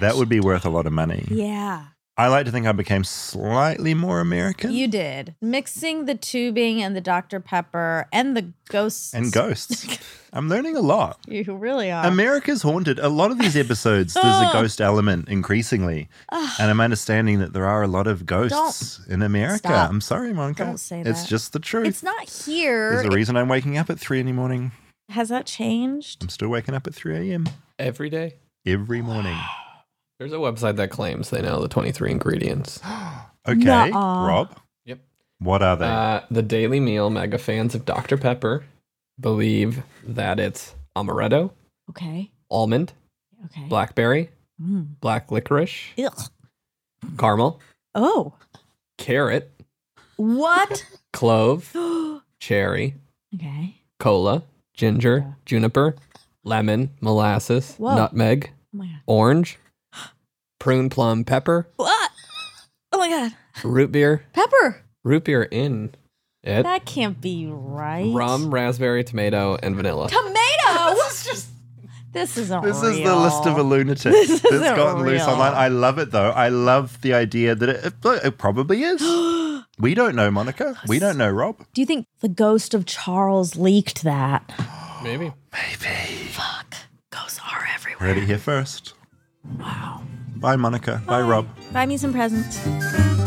Speaker 2: That would be worth a lot of money.
Speaker 1: Yeah.
Speaker 2: I like to think I became slightly more American
Speaker 1: You did. Mixing the tubing and the Dr. Pepper and the ghosts.
Speaker 2: and ghosts. I'm learning a lot.
Speaker 1: You really are.
Speaker 2: America's haunted. A lot of these episodes, there's a ghost element increasingly. And I'm understanding that there are a lot of ghosts in America.
Speaker 1: Stop.
Speaker 2: I'm sorry, Monica.
Speaker 1: Don't say
Speaker 2: It's
Speaker 1: that.
Speaker 2: just the truth.
Speaker 1: It's not here.
Speaker 2: There's a reason I'm waking up at 3 in the morning.
Speaker 1: Has that changed?
Speaker 2: I'm still waking up at 3 a.m.
Speaker 5: Every day?
Speaker 2: every morning.
Speaker 5: There's a website that claims they know the 23 ingredients.
Speaker 2: Okay,
Speaker 1: Nuh-uh.
Speaker 2: Rob.
Speaker 5: Yep.
Speaker 2: What are they?
Speaker 5: Uh, the Daily Meal mega fans of Dr. Pepper believe that it's amaretto,
Speaker 1: Okay.
Speaker 5: almond,
Speaker 1: Okay.
Speaker 5: blackberry,
Speaker 1: Mm.
Speaker 5: black licorice,
Speaker 1: Ugh.
Speaker 5: caramel,
Speaker 1: Oh.
Speaker 5: carrot,
Speaker 1: What?
Speaker 5: clove, cherry,
Speaker 1: okay.
Speaker 5: cola, ginger, juniper, lemon, molasses,
Speaker 1: Whoa.
Speaker 5: nutmeg,
Speaker 1: Oh my God.
Speaker 5: orange, prune plum pepper,
Speaker 1: What? Oh my God.
Speaker 5: root beer,
Speaker 1: Pepper.
Speaker 5: root beer in it,
Speaker 1: That can't be right.
Speaker 5: rum, raspberry, tomato, and vanilla.
Speaker 1: Tomato. this is just. This isn't
Speaker 2: This is the
Speaker 1: real.
Speaker 2: list of a lunatic
Speaker 1: This
Speaker 2: that's
Speaker 1: isn't
Speaker 2: gotten loose
Speaker 1: real.
Speaker 2: online. I love it though. I love the idea that it, it, it probably is. we don't know, Monica. We don't know, Rob.
Speaker 1: Do you think the ghost of Charles leaked that?
Speaker 5: Maybe. Maybe.
Speaker 1: Fuck. Ghosts are everywhere.
Speaker 2: Ready here first. Wow. Bye, Monica. Bye, Rob.
Speaker 1: Buy me some presents.